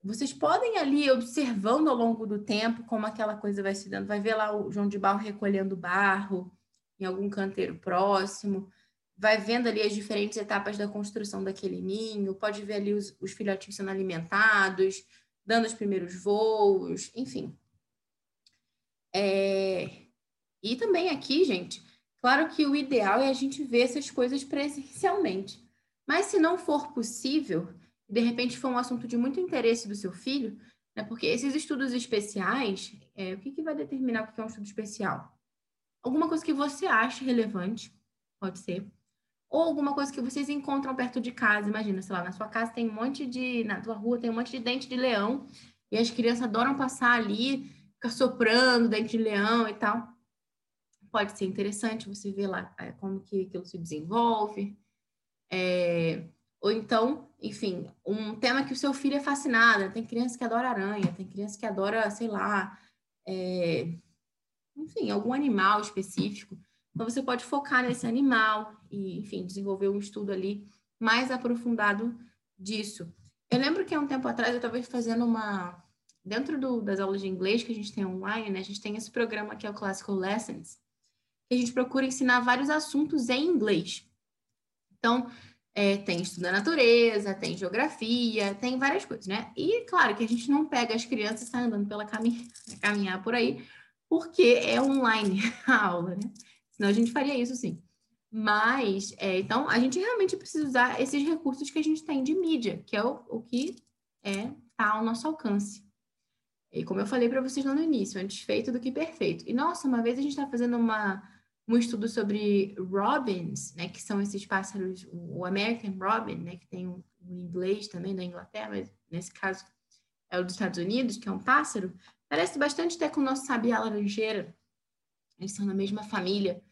Vocês podem ali observando ao longo do tempo como aquela coisa vai se dando. Vai ver lá o João de Barro recolhendo barro, em algum canteiro próximo, vai vendo ali as diferentes etapas da construção daquele ninho, pode ver ali os, os filhotinhos sendo alimentados, dando os primeiros voos, enfim. É... E também aqui, gente, claro que o ideal é a gente ver essas coisas presencialmente. Mas se não for possível, de repente for um assunto de muito interesse do seu filho, né, porque esses estudos especiais, é, o que, que vai determinar o que é um estudo especial? alguma coisa que você acha relevante, pode ser, ou alguma coisa que vocês encontram perto de casa. Imagina, sei lá, na sua casa tem um monte de, na tua rua tem um monte de dente de leão, e as crianças adoram passar ali, ficar soprando dente de leão e tal. Pode ser interessante você ver lá é, como que aquilo se desenvolve. É, ou então, enfim, um tema que o seu filho é fascinado. Tem criança que adora aranha, tem criança que adora, sei lá, é, enfim, algum animal específico. Então, você pode focar nesse animal e, enfim, desenvolver um estudo ali mais aprofundado disso. Eu lembro que há um tempo atrás eu estava fazendo uma. Dentro do, das aulas de inglês que a gente tem online, né, a gente tem esse programa que é o Classical Lessons, que a gente procura ensinar vários assuntos em inglês. Então, é, tem estudo da natureza, tem geografia, tem várias coisas, né? E claro que a gente não pega as crianças e sai andando pela caminhar, caminhar por aí, porque é online a aula, né? Senão a gente faria isso sim. Mas, é, então, a gente realmente precisa usar esses recursos que a gente tem de mídia, que é o, o que é tá ao nosso alcance. E como eu falei para vocês lá no início, antes feito do que perfeito. E nossa, uma vez a gente está fazendo uma, um estudo sobre robins, né, que são esses pássaros, o American Robin, né, que tem o, o inglês também da Inglaterra, mas nesse caso é o dos Estados Unidos, que é um pássaro, Parece bastante até com o nosso sabiá laranjeira. Eles são da mesma família.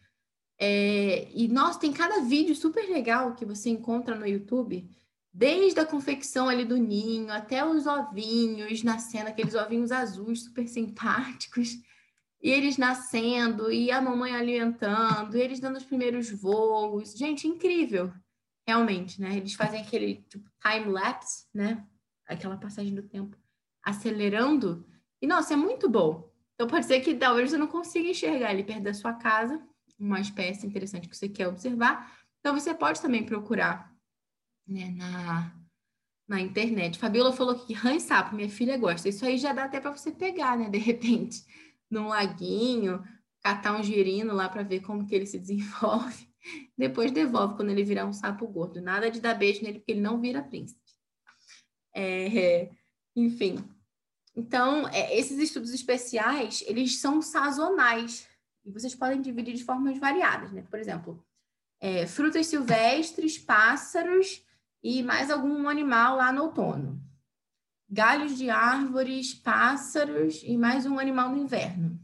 É, e, nossa, tem cada vídeo super legal que você encontra no YouTube, desde a confecção ali do ninho até os ovinhos nascendo, aqueles ovinhos azuis super simpáticos, e eles nascendo, e a mamãe alimentando, e eles dando os primeiros voos. Gente, incrível, realmente, né? Eles fazem aquele tipo, time-lapse, né? Aquela passagem do tempo acelerando e, nossa, é muito bom. Então, pode ser que talvez você não consiga enxergar ali perto da sua casa uma espécie interessante que você quer observar. Então, você pode também procurar né, na, na internet. Fabiola falou que rã e sapo, minha filha gosta. Isso aí já dá até para você pegar, né? De repente, num laguinho, catar um girino lá para ver como que ele se desenvolve. Depois devolve quando ele virar um sapo gordo. Nada de dar beijo nele, porque ele não vira príncipe. É, Enfim. Então, é, esses estudos especiais, eles são sazonais. E vocês podem dividir de formas variadas, né? Por exemplo, é, frutas silvestres, pássaros e mais algum animal lá no outono. Galhos de árvores, pássaros e mais um animal no inverno.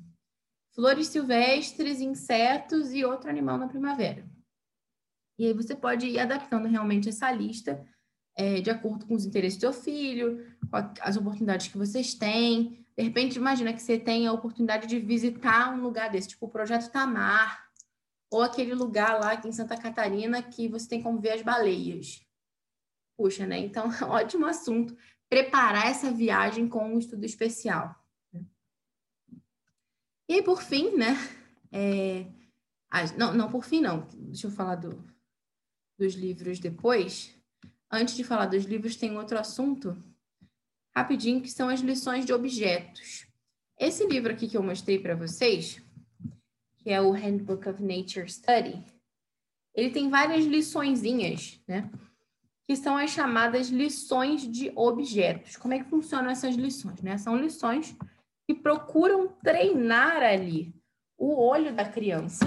Flores silvestres, insetos e outro animal na primavera. E aí você pode ir adaptando realmente essa lista é, de acordo com os interesses do seu filho, com as oportunidades que vocês têm. De repente, imagina que você tem a oportunidade de visitar um lugar desse, tipo o Projeto Tamar, ou aquele lugar lá aqui em Santa Catarina que você tem como ver as baleias. Puxa, né? Então, ótimo assunto preparar essa viagem com um estudo especial. E aí, por fim, né? É... Não, não, por fim, não. Deixa eu falar do, dos livros depois. Antes de falar dos livros, tem outro assunto rapidinho que são as lições de objetos. Esse livro aqui que eu mostrei para vocês, que é o Handbook of Nature Study, ele tem várias liçõezinhas, né? Que são as chamadas lições de objetos. Como é que funcionam essas lições, né? São lições que procuram treinar ali o olho da criança,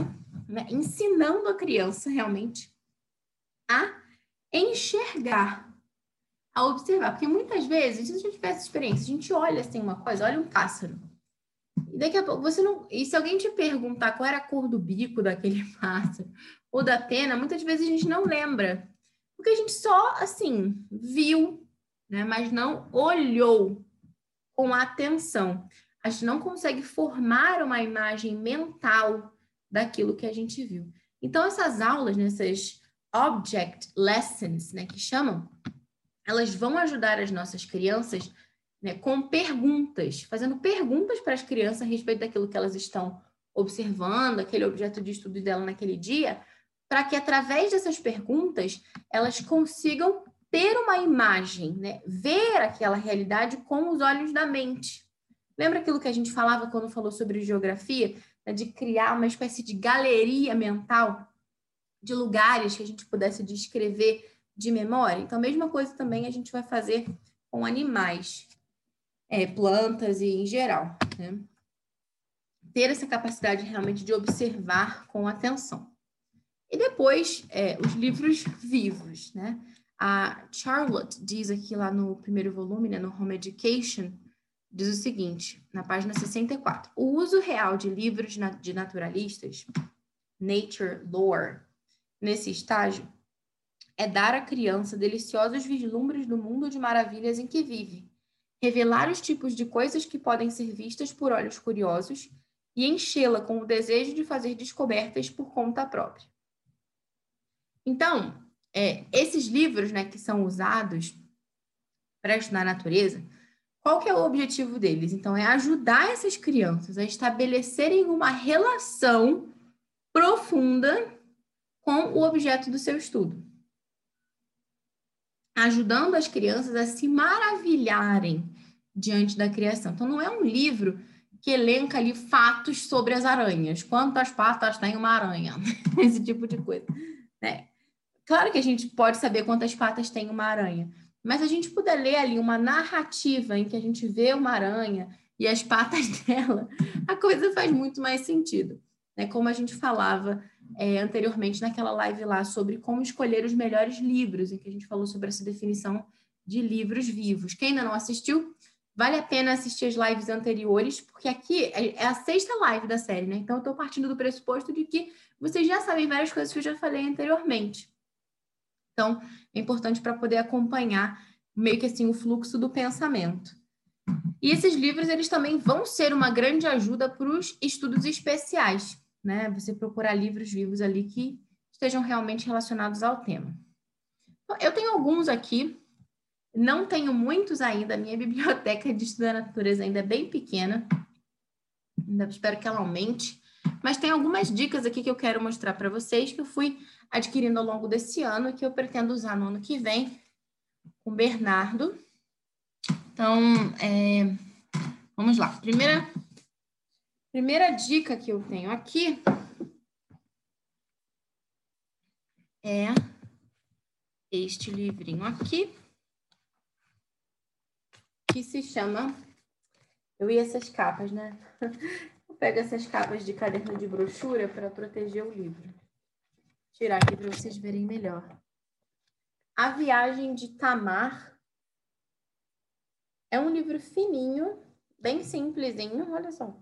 né? ensinando a criança realmente a enxergar, a observar. Porque muitas vezes, se a gente tiver essa experiência, a gente olha assim uma coisa, olha um pássaro. E daqui a pouco você não. E se alguém te perguntar qual era a cor do bico daquele pássaro ou da pena, muitas vezes a gente não lembra. Porque a gente só, assim, viu, né? mas não olhou com atenção. A gente não consegue formar uma imagem mental daquilo que a gente viu. Então, essas aulas, nessas object lessons, né, que chamam, elas vão ajudar as nossas crianças né, com perguntas, fazendo perguntas para as crianças a respeito daquilo que elas estão observando, aquele objeto de estudo dela naquele dia, para que através dessas perguntas elas consigam ter uma imagem, né, ver aquela realidade com os olhos da mente. Lembra aquilo que a gente falava quando falou sobre geografia, né, de criar uma espécie de galeria mental? de lugares que a gente pudesse descrever de memória. Então, a mesma coisa também a gente vai fazer com animais, é, plantas e em geral. Né? Ter essa capacidade realmente de observar com atenção. E depois, é, os livros vivos, né? A Charlotte diz aqui lá no primeiro volume, né, no Home Education, diz o seguinte, na página 64. O uso real de livros de naturalistas, nature lore, nesse estágio é dar à criança deliciosos vislumbres do mundo de maravilhas em que vive, revelar os tipos de coisas que podem ser vistas por olhos curiosos e enchê-la com o desejo de fazer descobertas por conta própria. Então, é, esses livros né, que são usados para estudar a natureza, qual que é o objetivo deles? Então, é ajudar essas crianças a estabelecerem uma relação profunda com o objeto do seu estudo, ajudando as crianças a se maravilharem diante da criação. Então, não é um livro que elenca ali fatos sobre as aranhas, quantas patas tem uma aranha, esse tipo de coisa. Né? Claro que a gente pode saber quantas patas tem uma aranha, mas a gente puder ler ali uma narrativa em que a gente vê uma aranha e as patas dela, a coisa faz muito mais sentido. Né? Como a gente falava é, anteriormente naquela live lá sobre como escolher os melhores livros, em que a gente falou sobre essa definição de livros vivos. Quem ainda não assistiu, vale a pena assistir as lives anteriores, porque aqui é, é a sexta live da série, né? Então, eu estou partindo do pressuposto de que vocês já sabem várias coisas que eu já falei anteriormente. Então, é importante para poder acompanhar meio que assim o fluxo do pensamento. E esses livros, eles também vão ser uma grande ajuda para os estudos especiais né? Você procurar livros vivos ali que estejam realmente relacionados ao tema. Eu tenho alguns aqui, não tenho muitos ainda, a minha biblioteca de estudo da natureza ainda é bem pequena, ainda espero que ela aumente, mas tem algumas dicas aqui que eu quero mostrar para vocês que eu fui adquirindo ao longo desse ano que eu pretendo usar no ano que vem com o Bernardo. Então, é, vamos lá. Primeira Primeira dica que eu tenho aqui é este livrinho aqui, que se chama. Eu ia essas capas, né? Eu pego essas capas de caderno de brochura para proteger o livro. Tirar aqui para vocês verem melhor. A Viagem de Tamar é um livro fininho, bem simplesinho, olha só,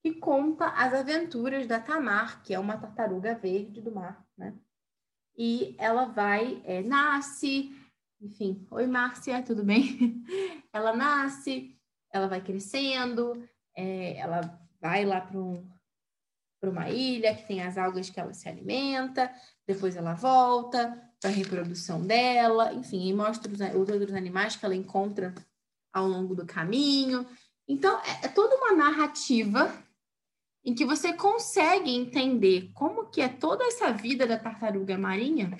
que conta as aventuras da Tamar, que é uma tartaruga verde do mar, né? E ela vai, é, nasce, enfim, oi Márcia, tudo bem? ela nasce, ela vai crescendo, é, ela vai lá para um, uma ilha que tem as algas que ela se alimenta, depois ela volta para a reprodução dela, enfim, e mostra os, os outros animais que ela encontra ao longo do caminho. Então, é, é toda uma narrativa em que você consegue entender como que é toda essa vida da tartaruga marinha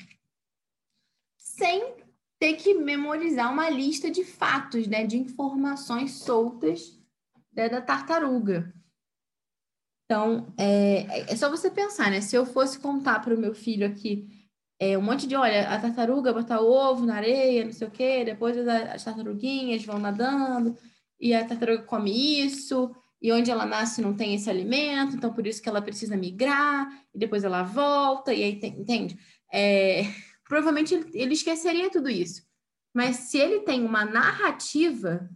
sem ter que memorizar uma lista de fatos, né, de informações soltas né, da tartaruga. Então, é, é só você pensar, né? Se eu fosse contar para o meu filho aqui é, um monte de, olha, a tartaruga botar ovo na areia, não sei o quê, depois as tartaruguinhas vão nadando, e a tartaruga come isso, e onde ela nasce não tem esse alimento, então por isso que ela precisa migrar, e depois ela volta, e aí tem, entende? É, provavelmente ele esqueceria tudo isso. Mas se ele tem uma narrativa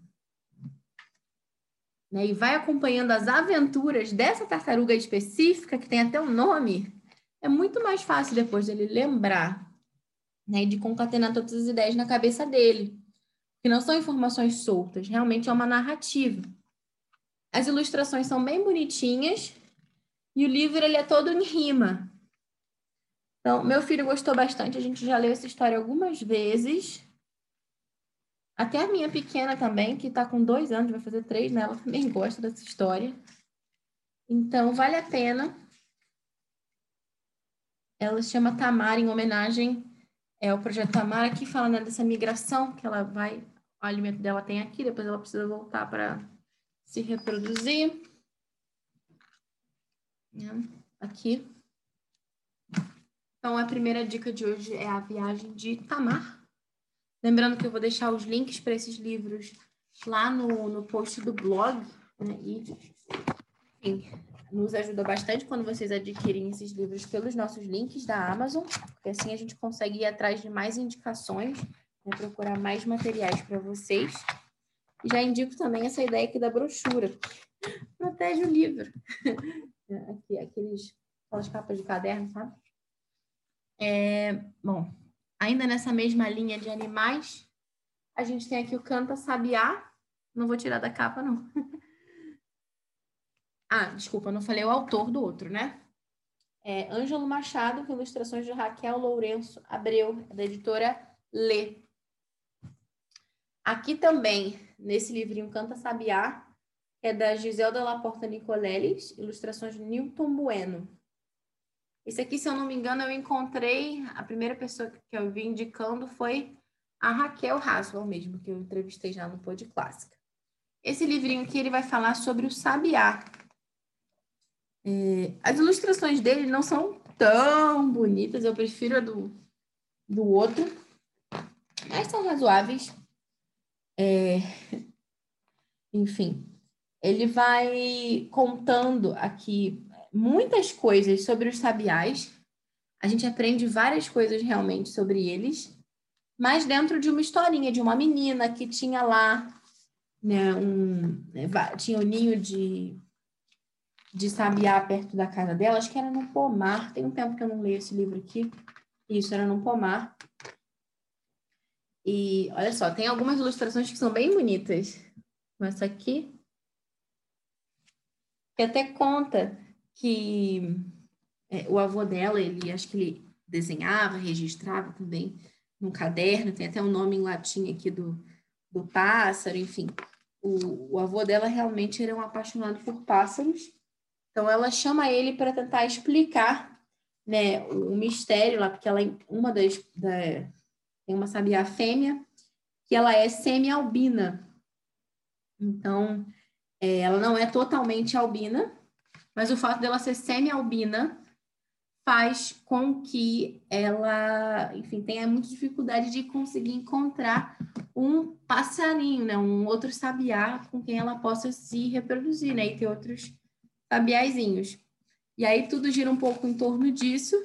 né, e vai acompanhando as aventuras dessa tartaruga específica, que tem até um nome, é muito mais fácil depois dele lembrar né, de concatenar todas as ideias na cabeça dele. Que não são informações soltas, realmente é uma narrativa. As ilustrações são bem bonitinhas e o livro ele é todo em rima. Então, meu filho gostou bastante, a gente já leu essa história algumas vezes. Até a minha pequena também, que está com dois anos, vai fazer três, né? Ela também gosta dessa história. Então, vale a pena. Ela se chama Tamara, em homenagem é, ao projeto Tamara, que fala né, dessa migração que ela vai. O alimento dela tem aqui, depois ela precisa voltar para se reproduzir. Né, aqui. Então, a primeira dica de hoje é a viagem de Tamar. Lembrando que eu vou deixar os links para esses livros lá no, no post do blog. Né? E, enfim, nos ajuda bastante quando vocês adquirem esses livros pelos nossos links da Amazon, porque assim a gente consegue ir atrás de mais indicações, né, procurar mais materiais para vocês. E já indico também essa ideia aqui da brochura. Protege o livro. aqui, aqueles, aquelas capas de caderno, sabe? É, bom, ainda nessa mesma linha de animais, a gente tem aqui o Canta Sabiá. Não vou tirar da capa, não. Ah, desculpa, não falei o autor do outro, né? É Ângelo Machado, com ilustrações de Raquel Lourenço Abreu, da editora Lê. Aqui também, nesse livrinho Canta Sabiá, é da Giselda Laporta Nicoleles, ilustrações de Newton Bueno. Esse aqui, se eu não me engano, eu encontrei, a primeira pessoa que eu vi indicando foi a Raquel Haswell mesmo, que eu entrevistei já no Pod Clássica. Esse livrinho aqui, ele vai falar sobre o sabiá, é, as ilustrações dele não são tão bonitas, eu prefiro a do, do outro, mas são razoáveis. É, enfim, ele vai contando aqui muitas coisas sobre os sabiás. A gente aprende várias coisas realmente sobre eles, mas dentro de uma historinha de uma menina que tinha lá né, um, tinha o um ninho de de Sabiá perto da casa dela, acho que era no Pomar. Tem um tempo que eu não leio esse livro aqui. Isso, era no Pomar. E olha só, tem algumas ilustrações que são bem bonitas. Essa aqui. Que até conta que é, o avô dela, ele acho que ele desenhava, registrava também num caderno, tem até um nome em latim aqui do, do pássaro, enfim. O, o avô dela realmente era um apaixonado por pássaros então ela chama ele para tentar explicar, né, o mistério lá, porque ela é uma das da, tem uma sabiá fêmea que ela é semi-albina. Então, é, ela não é totalmente albina, mas o fato dela ser semi-albina faz com que ela, enfim, tenha muita dificuldade de conseguir encontrar um passarinho, né, um outro sabiá com quem ela possa se reproduzir, né, e ter outros sabiazinhos. E aí tudo gira um pouco em torno disso,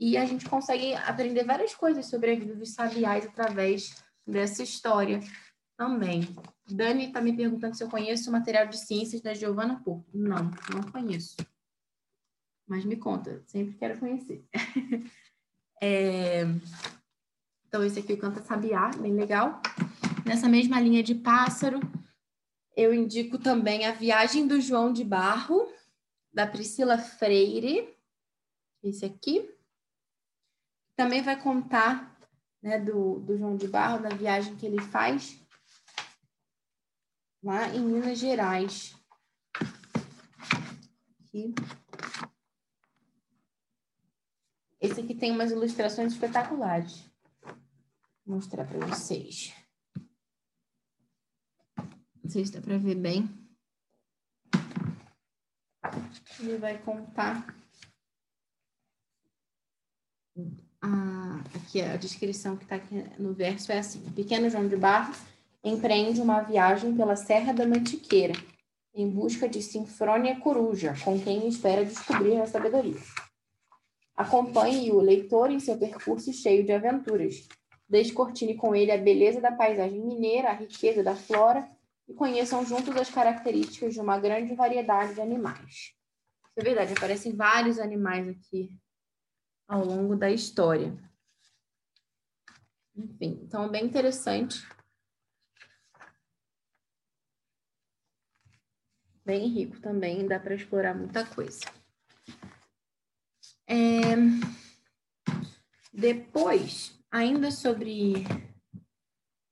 e a gente consegue aprender várias coisas sobre a vida dos sabiás através dessa história também. Dani está me perguntando se eu conheço o material de ciências da Giovana Porto. Não, não conheço. Mas me conta, sempre quero conhecer. é... Então, esse aqui, o Canta Sabiá, bem legal. Nessa mesma linha de pássaro, eu indico também A Viagem do João de Barro, da Priscila Freire. Esse aqui. Também vai contar né, do, do João de Barro, da viagem que ele faz lá em Minas Gerais. Aqui. Esse aqui tem umas ilustrações espetaculares. Vou mostrar para vocês. Não sei se dá para ver bem. Ele vai contar. Ah, aqui a descrição que está aqui no verso é assim: pequeno João de Barro empreende uma viagem pela Serra da Mantiqueira em busca de Sinfrônia Coruja, com quem espera descobrir a sabedoria. Acompanhe o leitor em seu percurso cheio de aventuras. Descortine com ele a beleza da paisagem mineira, a riqueza da flora e conheçam juntos as características de uma grande variedade de animais. É verdade, aparecem vários animais aqui ao longo da história. Enfim, então é bem interessante. Bem rico também, dá para explorar muita coisa. É... Depois, ainda sobre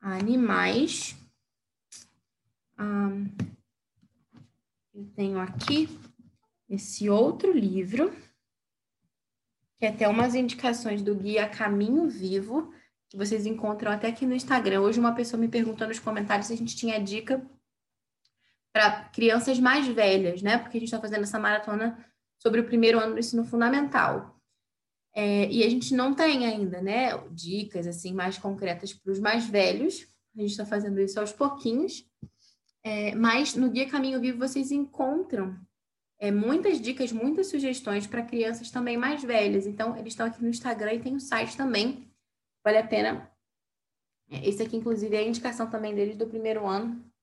animais, eu tenho aqui esse outro livro, que é até umas indicações do guia Caminho Vivo, que vocês encontram até aqui no Instagram. Hoje uma pessoa me perguntou nos comentários se a gente tinha dica para crianças mais velhas, né? Porque a gente está fazendo essa maratona sobre o primeiro ano do ensino fundamental. É, e a gente não tem ainda, né, dicas assim mais concretas para os mais velhos. A gente está fazendo isso aos pouquinhos. É, mas no Guia Caminho Vivo vocês encontram é, muitas dicas, muitas sugestões para crianças também mais velhas. Então, eles estão aqui no Instagram e tem o site também. Vale a pena. É, esse aqui, inclusive, é a indicação também deles do primeiro ano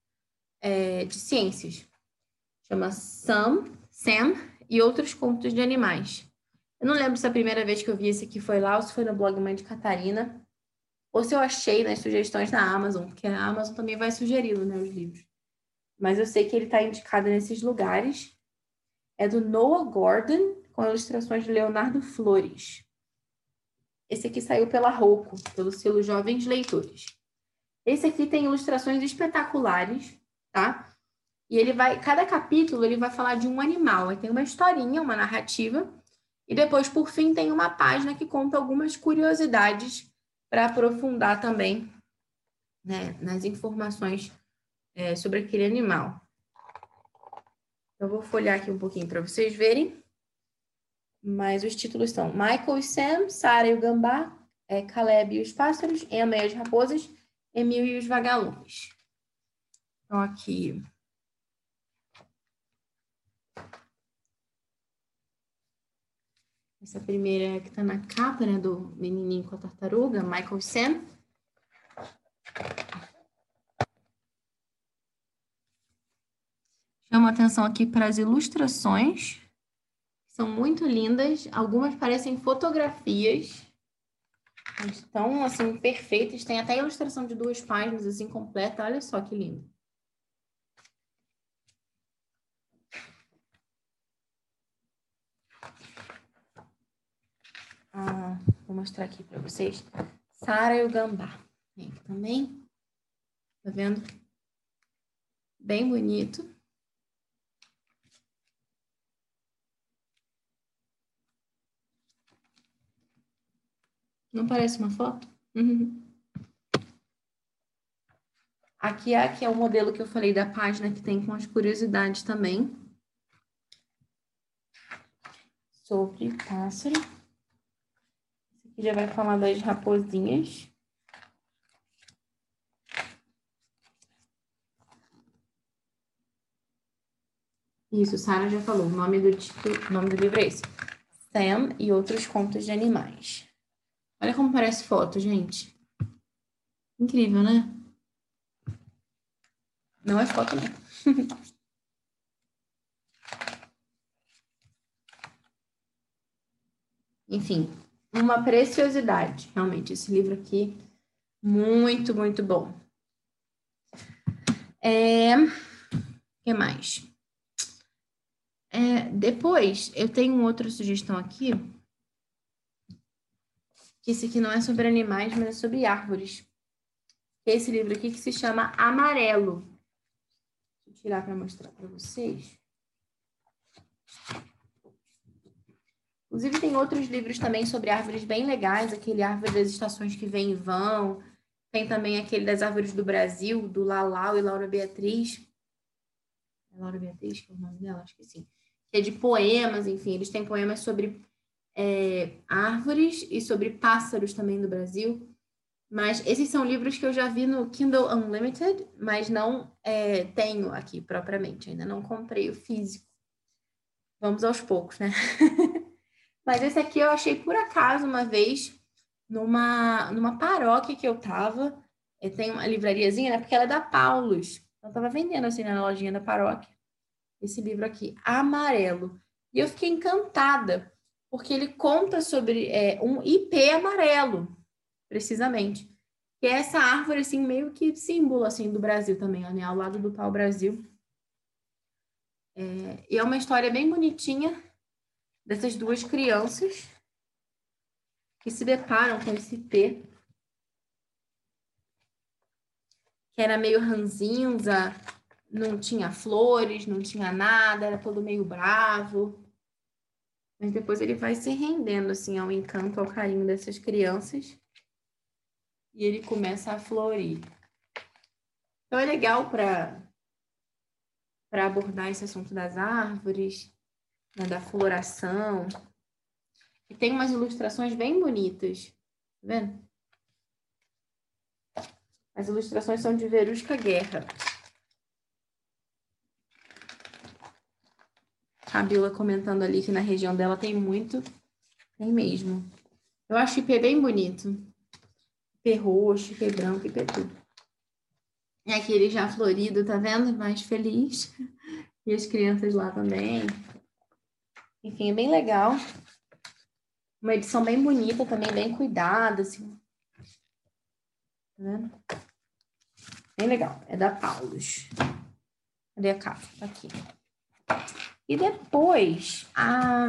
é, de ciências. Chama Sam, Sam e outros contos de animais. Eu não lembro se a primeira vez que eu vi esse aqui foi lá ou se foi no blog Mãe de Catarina, ou se eu achei nas sugestões da Amazon, porque a Amazon também vai sugerindo né, os livros. Mas eu sei que ele está indicado nesses lugares. É do Noah Gordon, com ilustrações de Leonardo Flores. Esse aqui saiu pela Rocco, pelo selo Jovens Leitores. Esse aqui tem ilustrações espetaculares, tá? E ele vai, cada capítulo ele vai falar de um animal. Aí tem uma historinha, uma narrativa, e depois, por fim, tem uma página que conta algumas curiosidades para aprofundar também né, nas informações é, sobre aquele animal. Eu vou folhear aqui um pouquinho para vocês verem. Mas os títulos são Michael e Sam, Sarah e o Gambá, é, Caleb e os Pássaros, Emma e as Raposas, Emil e os Vagalumes. Então, aqui Essa primeira que está na capa, né, do menininho com a tartaruga, Michael Sam. Chamo atenção aqui para as ilustrações, são muito lindas. Algumas parecem fotografias, estão assim perfeitas. Tem até ilustração de duas páginas assim completa. Olha só que lindo. Ah, vou mostrar aqui para vocês. Sara e o gambá. Tem aqui também. Tá vendo? Bem bonito. Não parece uma foto? Uhum. Aqui, aqui é o modelo que eu falei da página que tem com as curiosidades também sobre pássaro. Já vai falar das raposinhas. Isso, Sara já falou. O nome do, título, nome do livro é esse. Sam e outros contos de animais. Olha como parece foto, gente. Incrível, né? Não é foto, não. Enfim, uma preciosidade. Realmente, esse livro aqui, muito, muito bom. É... Que mais? É, depois, eu tenho outra sugestão aqui, que esse aqui não é sobre animais, mas é sobre árvores. Esse livro aqui que se chama Amarelo. Eu tirar para mostrar para vocês. Inclusive, tem outros livros também sobre árvores bem legais, aquele Árvore das Estações que Vem e Vão. Tem também aquele das Árvores do Brasil, do Lalau e Laura Beatriz. É Laura Beatriz, que é o nome dela? Acho que sim que é de poemas, enfim, eles têm poemas sobre é, árvores e sobre pássaros também do Brasil. Mas esses são livros que eu já vi no Kindle Unlimited, mas não é, tenho aqui propriamente, ainda não comprei o físico. Vamos aos poucos, né? mas esse aqui eu achei por acaso uma vez numa, numa paróquia que eu tava. Tem uma livrariazinha, né? Porque ela é da Paulus. Eu tava vendendo assim na lojinha da paróquia esse livro aqui, Amarelo. E eu fiquei encantada, porque ele conta sobre é, um IP amarelo, precisamente. Que é essa árvore, assim, meio que símbolo, assim, do Brasil também, né? Ao lado do pau-brasil. É, e é uma história bem bonitinha dessas duas crianças que se deparam com esse IP. Que era meio ranzinza, não tinha flores, não tinha nada, era todo meio bravo. Mas depois ele vai se rendendo assim ao encanto, ao carinho dessas crianças. E ele começa a florir. Então é legal para para abordar esse assunto das árvores, né, da floração. E tem umas ilustrações bem bonitas, tá vendo? As ilustrações são de Verusca Guerra. A Bila comentando ali que na região dela tem muito. Tem mesmo. Eu acho IP bem bonito. IP roxo, IP branco, IP tudo. E aqui ele já florido, tá vendo? Mais feliz. E as crianças lá também. Enfim, é bem legal. Uma edição bem bonita também, bem cuidada, assim. Tá vendo? Bem legal. É da Paulus. Cadê a capa? Tá aqui. E depois, ah,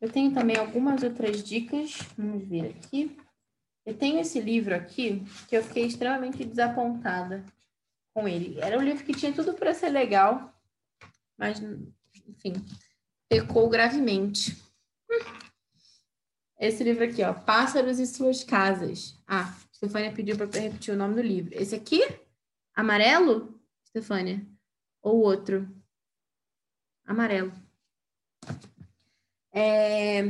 eu tenho também algumas outras dicas. Vamos ver aqui. Eu tenho esse livro aqui que eu fiquei extremamente desapontada com ele. Era um livro que tinha tudo para ser legal, mas, enfim, pecou gravemente. Esse livro aqui, ó, Pássaros e Suas Casas. Ah, Stefânia pediu para repetir o nome do livro. Esse aqui? Amarelo, Stefânia? Ou outro? amarelo. É...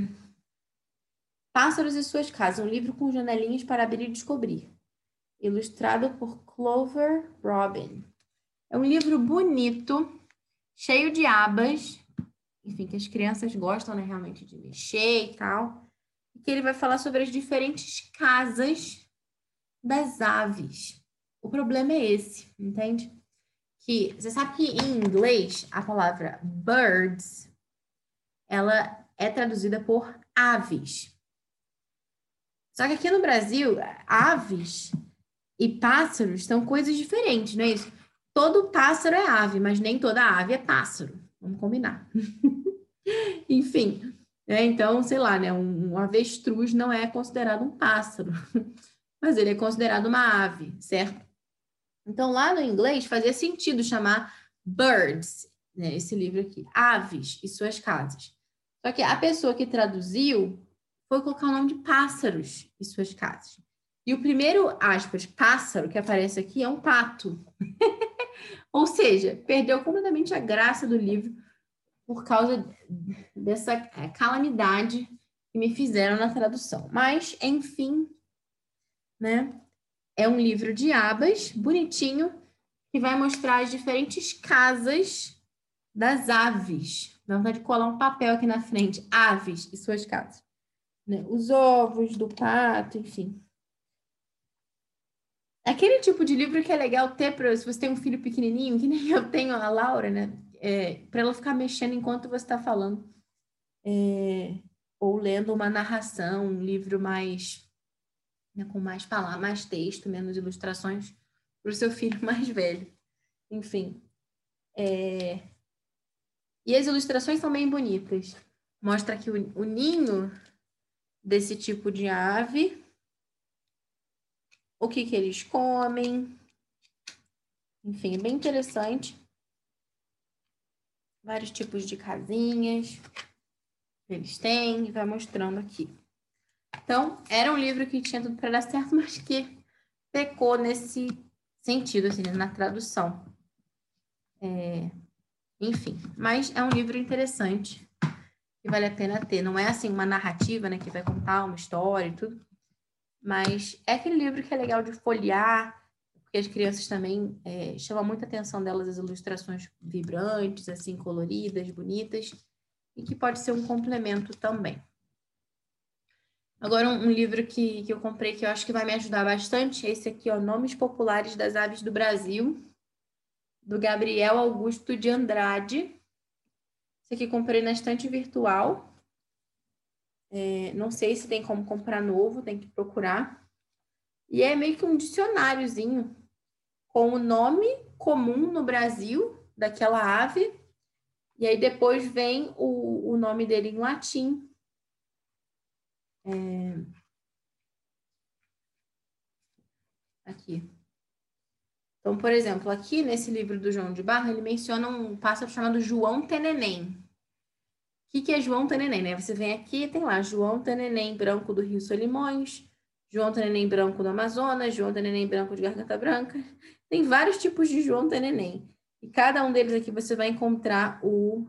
Pássaros e Suas Casas, um livro com janelinhas para abrir e descobrir. Ilustrado por Clover Robin. É um livro bonito, cheio de abas, enfim, que as crianças gostam né, realmente de mexer e tal. Que ele vai falar sobre as diferentes casas das aves. O problema é esse, entende? que você sabe que em inglês a palavra birds ela é traduzida por aves. Só que aqui no Brasil, aves e pássaros são coisas diferentes, não é isso? Todo pássaro é ave, mas nem toda ave é pássaro. Vamos combinar. Enfim, né? então, sei lá, né? Um, um avestruz não é considerado um pássaro, mas ele é considerado uma ave, certo? Então, lá no inglês, fazia sentido chamar birds, né, esse livro aqui, aves e suas casas. Só que a pessoa que traduziu foi colocar o nome de pássaros e suas casas. E o primeiro, aspas, pássaro que aparece aqui é um pato. Ou seja, perdeu completamente a graça do livro por causa dessa é, calamidade que me fizeram na tradução. Mas, enfim, né? É um livro de abas, bonitinho, que vai mostrar as diferentes casas das aves. Dá vontade de colar um papel aqui na frente. Aves e suas casas. Né? Os ovos do pato, enfim. Aquele tipo de livro que é legal ter para se você tem um filho pequenininho, que nem eu tenho a Laura, né? É, para ela ficar mexendo enquanto você está falando. É, ou lendo uma narração, um livro mais né, com mais palavras, mais texto, menos ilustrações para o seu filho mais velho. Enfim. É... E as ilustrações são bem bonitas. Mostra aqui o, o ninho desse tipo de ave o que, que eles comem. Enfim, é bem interessante. Vários tipos de casinhas que eles têm, e vai mostrando aqui. Então, era um livro que tinha tudo para dar certo, mas que pecou nesse sentido, assim, na tradução. É... Enfim, mas é um livro interessante que vale a pena ter. Não é assim uma narrativa, né, que vai contar uma história e tudo, mas é aquele livro que é legal de folhear, porque as crianças também é, chama muita atenção delas as ilustrações vibrantes, assim, coloridas, bonitas, e que pode ser um complemento também. Agora, um, um, livro que, que eu comprei que eu acho que vai me ajudar bastante, esse aqui, ó, Nomes Populares das Aves do Brasil, do Gabriel Augusto de Andrade. Esse aqui comprei na estante virtual. É, não sei se tem como comprar novo, tem que procurar. E é meio que um dicionáriozinho com o nome comum no Brasil daquela ave. E aí depois vem o, o nome dele em latim. É... Aqui. Então, por exemplo, aqui nesse livro do João de Barro, ele menciona um pássaro chamado João Tenenem que, que é João Teneném, né? Você vem aqui, tem lá João Teneném branco do Rio Solimões, João Teneném branco do Amazonas, João Teneném branco de Garganta Branca. Tem vários tipos de João Teneném. E cada um deles aqui você vai encontrar o,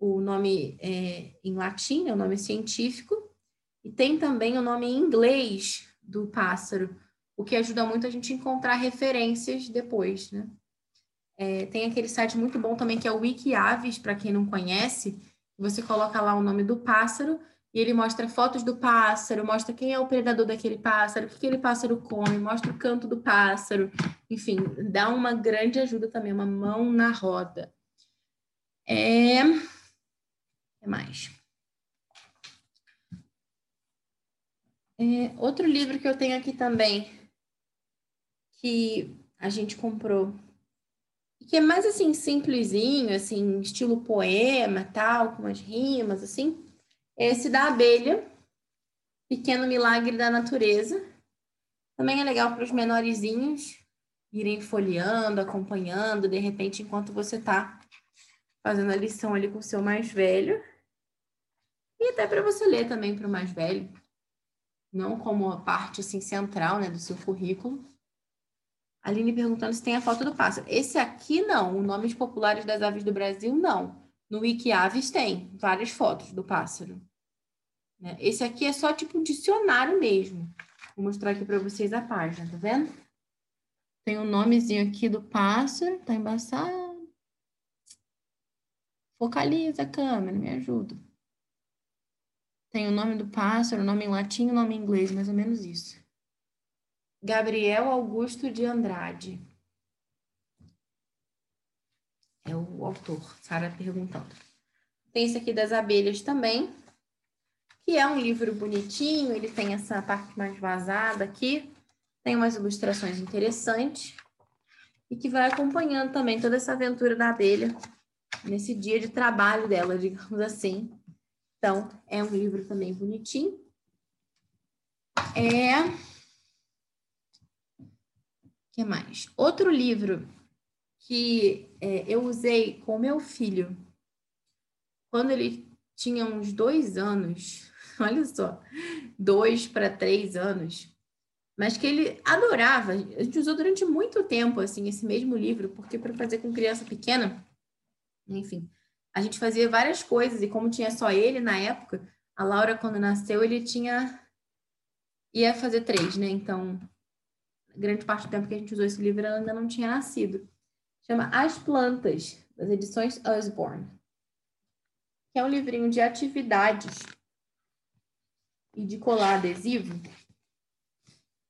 o nome é, em latim, é o nome científico, e tem também o nome em inglês do pássaro, o que ajuda muito a gente a encontrar referências depois, né? É, tem aquele site muito bom também que é o Wikiaves, para quem não conhece, você coloca lá o nome do pássaro e ele mostra fotos do pássaro, mostra quem é o predador daquele pássaro, o que aquele pássaro come, mostra o canto do pássaro. Enfim, dá uma grande ajuda também, uma mão na roda. É... Que mais? É, outro livro que eu tenho aqui também, que a gente comprou que é mais assim, simplesinho, assim, estilo poema, tal, com umas rimas, assim. Esse da abelha, Pequeno Milagre da Natureza. Também é legal para os menorzinhos irem folheando, acompanhando, de repente, enquanto você está fazendo a lição ali com o seu mais velho. E até para você ler também para o mais velho. Não como a parte assim, central né, do seu currículo, Aline perguntando se tem a foto do pássaro. Esse aqui não, o Nomes Populares das Aves do Brasil não. No Wikiaves tem várias fotos do pássaro. Né? Esse aqui é só tipo um dicionário mesmo. Vou mostrar aqui para vocês a página, tá vendo? Tem o um nomezinho aqui do pássaro, tá embaçado. Focaliza a câmera, me ajuda. Tem o nome do pássaro, o nome em latim e o nome em inglês, mais ou menos isso. Gabriel Augusto de Andrade. É o autor, Sara perguntando. Tem esse aqui das abelhas também, que é um livro bonitinho, ele tem essa parte mais vazada aqui, tem umas ilustrações interessantes e que vai acompanhando também toda essa aventura da abelha nesse dia de trabalho dela, digamos assim. Então, é um livro também bonitinho. É que mais? Outro livro que é, eu usei com meu filho quando ele tinha uns dois anos, olha só, dois para três anos, mas que ele adorava. A gente usou durante muito tempo assim esse mesmo livro, porque para fazer com criança pequena, enfim, a gente fazia várias coisas, e como tinha só ele na época, a Laura, quando nasceu, ele tinha. ia fazer três, né? Então, grande parte do tempo que a gente usou esse livro, ela ainda não tinha nascido. Chama As Plantas, das edições Osborne, que é um livrinho de atividades e de colar adesivo,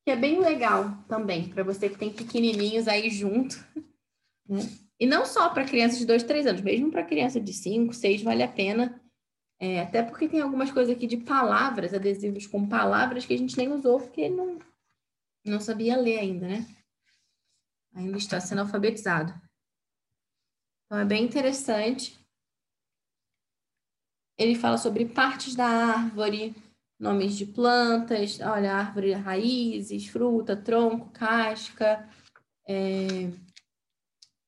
que é bem legal também, para você que tem pequenininhos aí junto. Né? E não só para crianças de 2, 3 anos, mesmo para criança de 5, 6, vale a pena. É, até porque tem algumas coisas aqui de palavras, adesivos com palavras que a gente nem usou porque não, não sabia ler ainda, né? Ainda está sendo alfabetizado. Então é bem interessante. Ele fala sobre partes da árvore, nomes de plantas, olha, árvore, raízes, fruta, tronco, casca. É,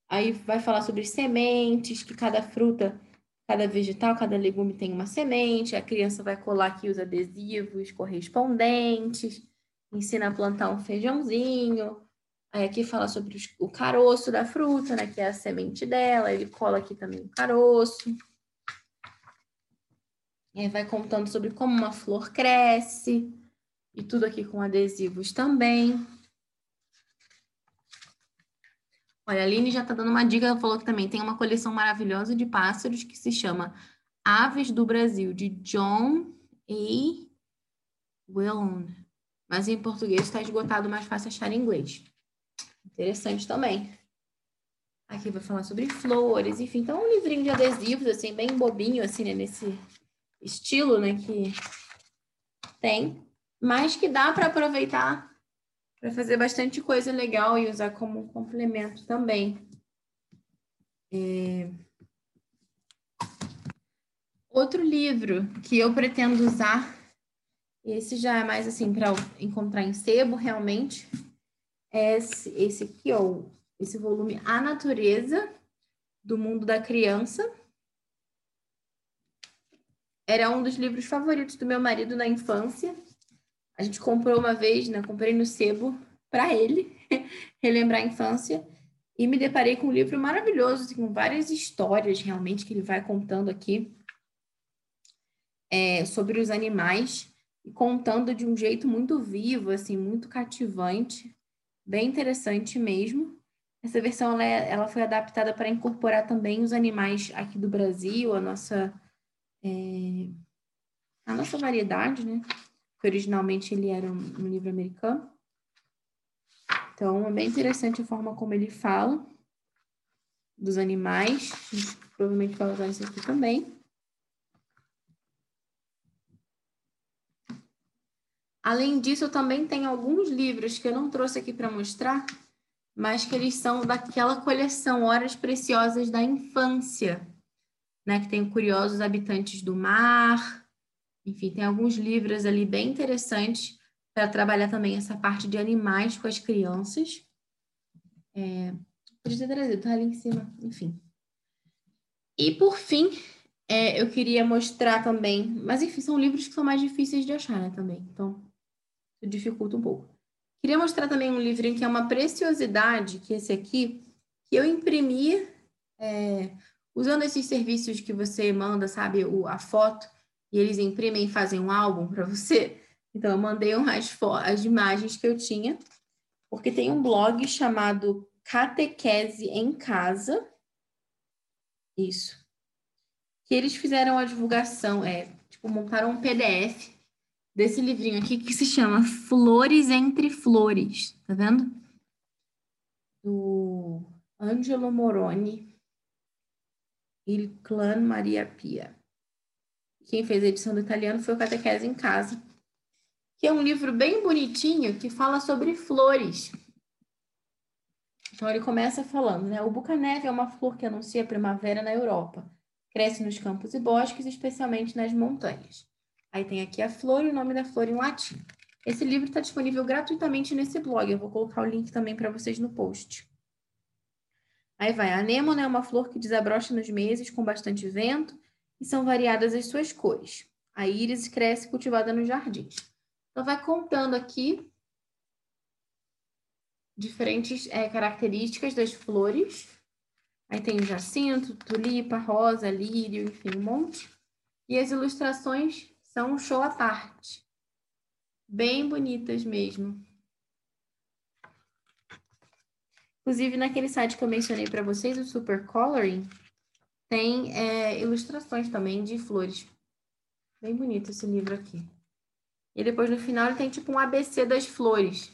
Aí vai falar sobre sementes, que cada fruta, cada vegetal, cada legume tem uma semente. A criança vai colar aqui os adesivos correspondentes, ensina a plantar um feijãozinho. Aí aqui fala sobre o caroço da fruta, né, que é a semente dela. Ele cola aqui também o caroço. E aí vai contando sobre como uma flor cresce. E tudo aqui com adesivos também. Olha, a Aline já está dando uma dica, ela falou que também tem uma coleção maravilhosa de pássaros que se chama Aves do Brasil, de John A. Willon. Mas em português está esgotado, mais fácil achar em inglês. Interessante também. Aqui vai falar sobre flores, enfim. Então, um livrinho de adesivos, assim, bem bobinho, assim, né? Nesse estilo, né? Que tem. Mas que dá para aproveitar para fazer bastante coisa legal e usar como complemento também. É... Outro livro que eu pretendo usar, esse já é mais assim para encontrar em sebo realmente, é esse, esse aqui, ó, esse volume A Natureza do Mundo da Criança. Era um dos livros favoritos do meu marido na infância. A gente comprou uma vez, né? Comprei no sebo para ele relembrar a infância e me deparei com um livro maravilhoso, assim, com várias histórias realmente que ele vai contando aqui é, sobre os animais e contando de um jeito muito vivo, assim, muito cativante, bem interessante mesmo. Essa versão ela, é, ela foi adaptada para incorporar também os animais aqui do Brasil, a nossa é, a nossa variedade, né? que originalmente ele era um, um livro americano. Então, é bem interessante a forma como ele fala dos animais. A gente provavelmente vai usar isso aqui também. Além disso, eu também tenho alguns livros que eu não trouxe aqui para mostrar, mas que eles são daquela coleção Horas Preciosas da Infância, né? Que tem Curiosos Habitantes do Mar, enfim, tem alguns livros ali bem interessantes para trabalhar também essa parte de animais com as crianças. É, podia ter trazido, tá ali em cima, enfim. E por fim, é, eu queria mostrar também, mas enfim, são livros que são mais difíceis de achar, né, também. Então, isso dificulta um pouco. Queria mostrar também um livrinho que é uma preciosidade, que é esse aqui, que eu imprimi é, usando esses serviços que você manda, sabe, o, a foto e eles imprimem e fazem um álbum para você. Então, eu mandei umas as imagens que eu tinha, porque tem um blog chamado Catequese em Casa. Isso. Que eles fizeram a divulgação, é, tipo, montaram um PDF desse livrinho aqui que se chama Flores entre Flores, tá vendo? Do Angelo Moroni e Clan Maria Pia. Quem fez a edição do italiano foi o Catequese em Casa, que é um livro bem bonitinho que fala sobre flores. Então ele começa falando, né? O bucaneve é uma flor que anuncia a primavera na Europa. Cresce nos campos e bosques, especialmente nas montanhas. Aí tem aqui a flor e o nome da flor em latim. Esse livro está disponível gratuitamente nesse blog. Eu vou colocar o link também para vocês no post. Aí vai, a anêmona é uma flor que desabrocha nos meses com bastante vento e são variadas as suas cores. A íris cresce cultivada nos jardins. Então, vai contando aqui diferentes é, características das flores Aí tem o jacinto, tulipa, rosa, lírio, enfim, um monte. E as ilustrações são um show à parte. Bem bonitas mesmo. Inclusive, naquele site que eu mencionei para vocês, o Super Coloring, tem é, ilustrações também de flores. Bem bonito esse livro aqui. E depois, no final, ele tem tipo um ABC das flores.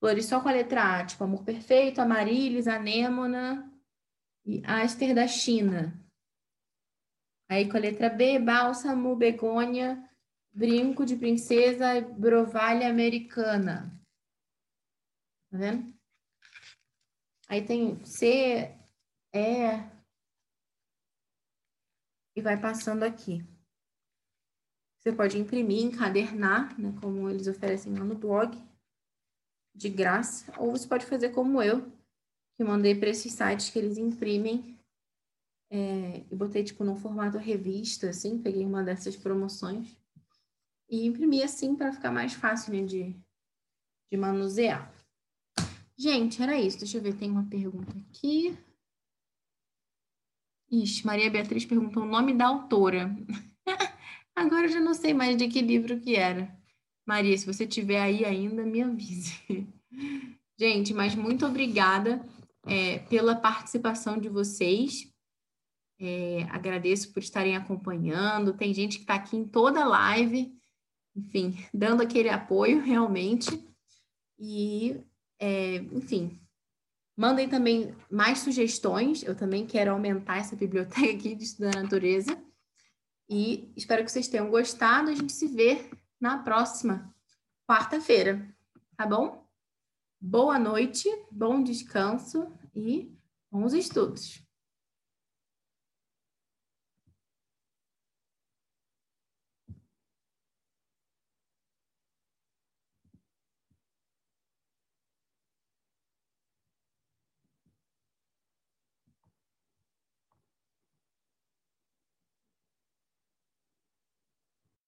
Flores só com a letra A, tipo Amor Perfeito, Amarilis, Anêmona e Aster da China. Aí com a letra B, Bálsamo, Begônia, Brinco de Princesa, Brovalha Americana. Tá vendo? Aí tem C, E. E vai passando aqui. Você pode imprimir, encadernar, né, como eles oferecem lá no blog, de graça. Ou você pode fazer como eu, que mandei para esses sites que eles imprimem. É, e botei, tipo, no formato revista, assim, peguei uma dessas promoções. E imprimi assim para ficar mais fácil né, de, de manusear. Gente, era isso. Deixa eu ver, tem uma pergunta aqui. Ixi, Maria Beatriz perguntou o nome da autora. Agora eu já não sei mais de que livro que era. Maria, se você tiver aí ainda, me avise. Gente, mas muito obrigada é, pela participação de vocês. É, agradeço por estarem acompanhando. Tem gente que está aqui em toda live, enfim, dando aquele apoio realmente. E é, enfim, mandem também mais sugestões. Eu também quero aumentar essa biblioteca aqui de Estudo da Natureza. E espero que vocês tenham gostado. A gente se vê na próxima quarta-feira, tá bom? Boa noite, bom descanso e bons estudos.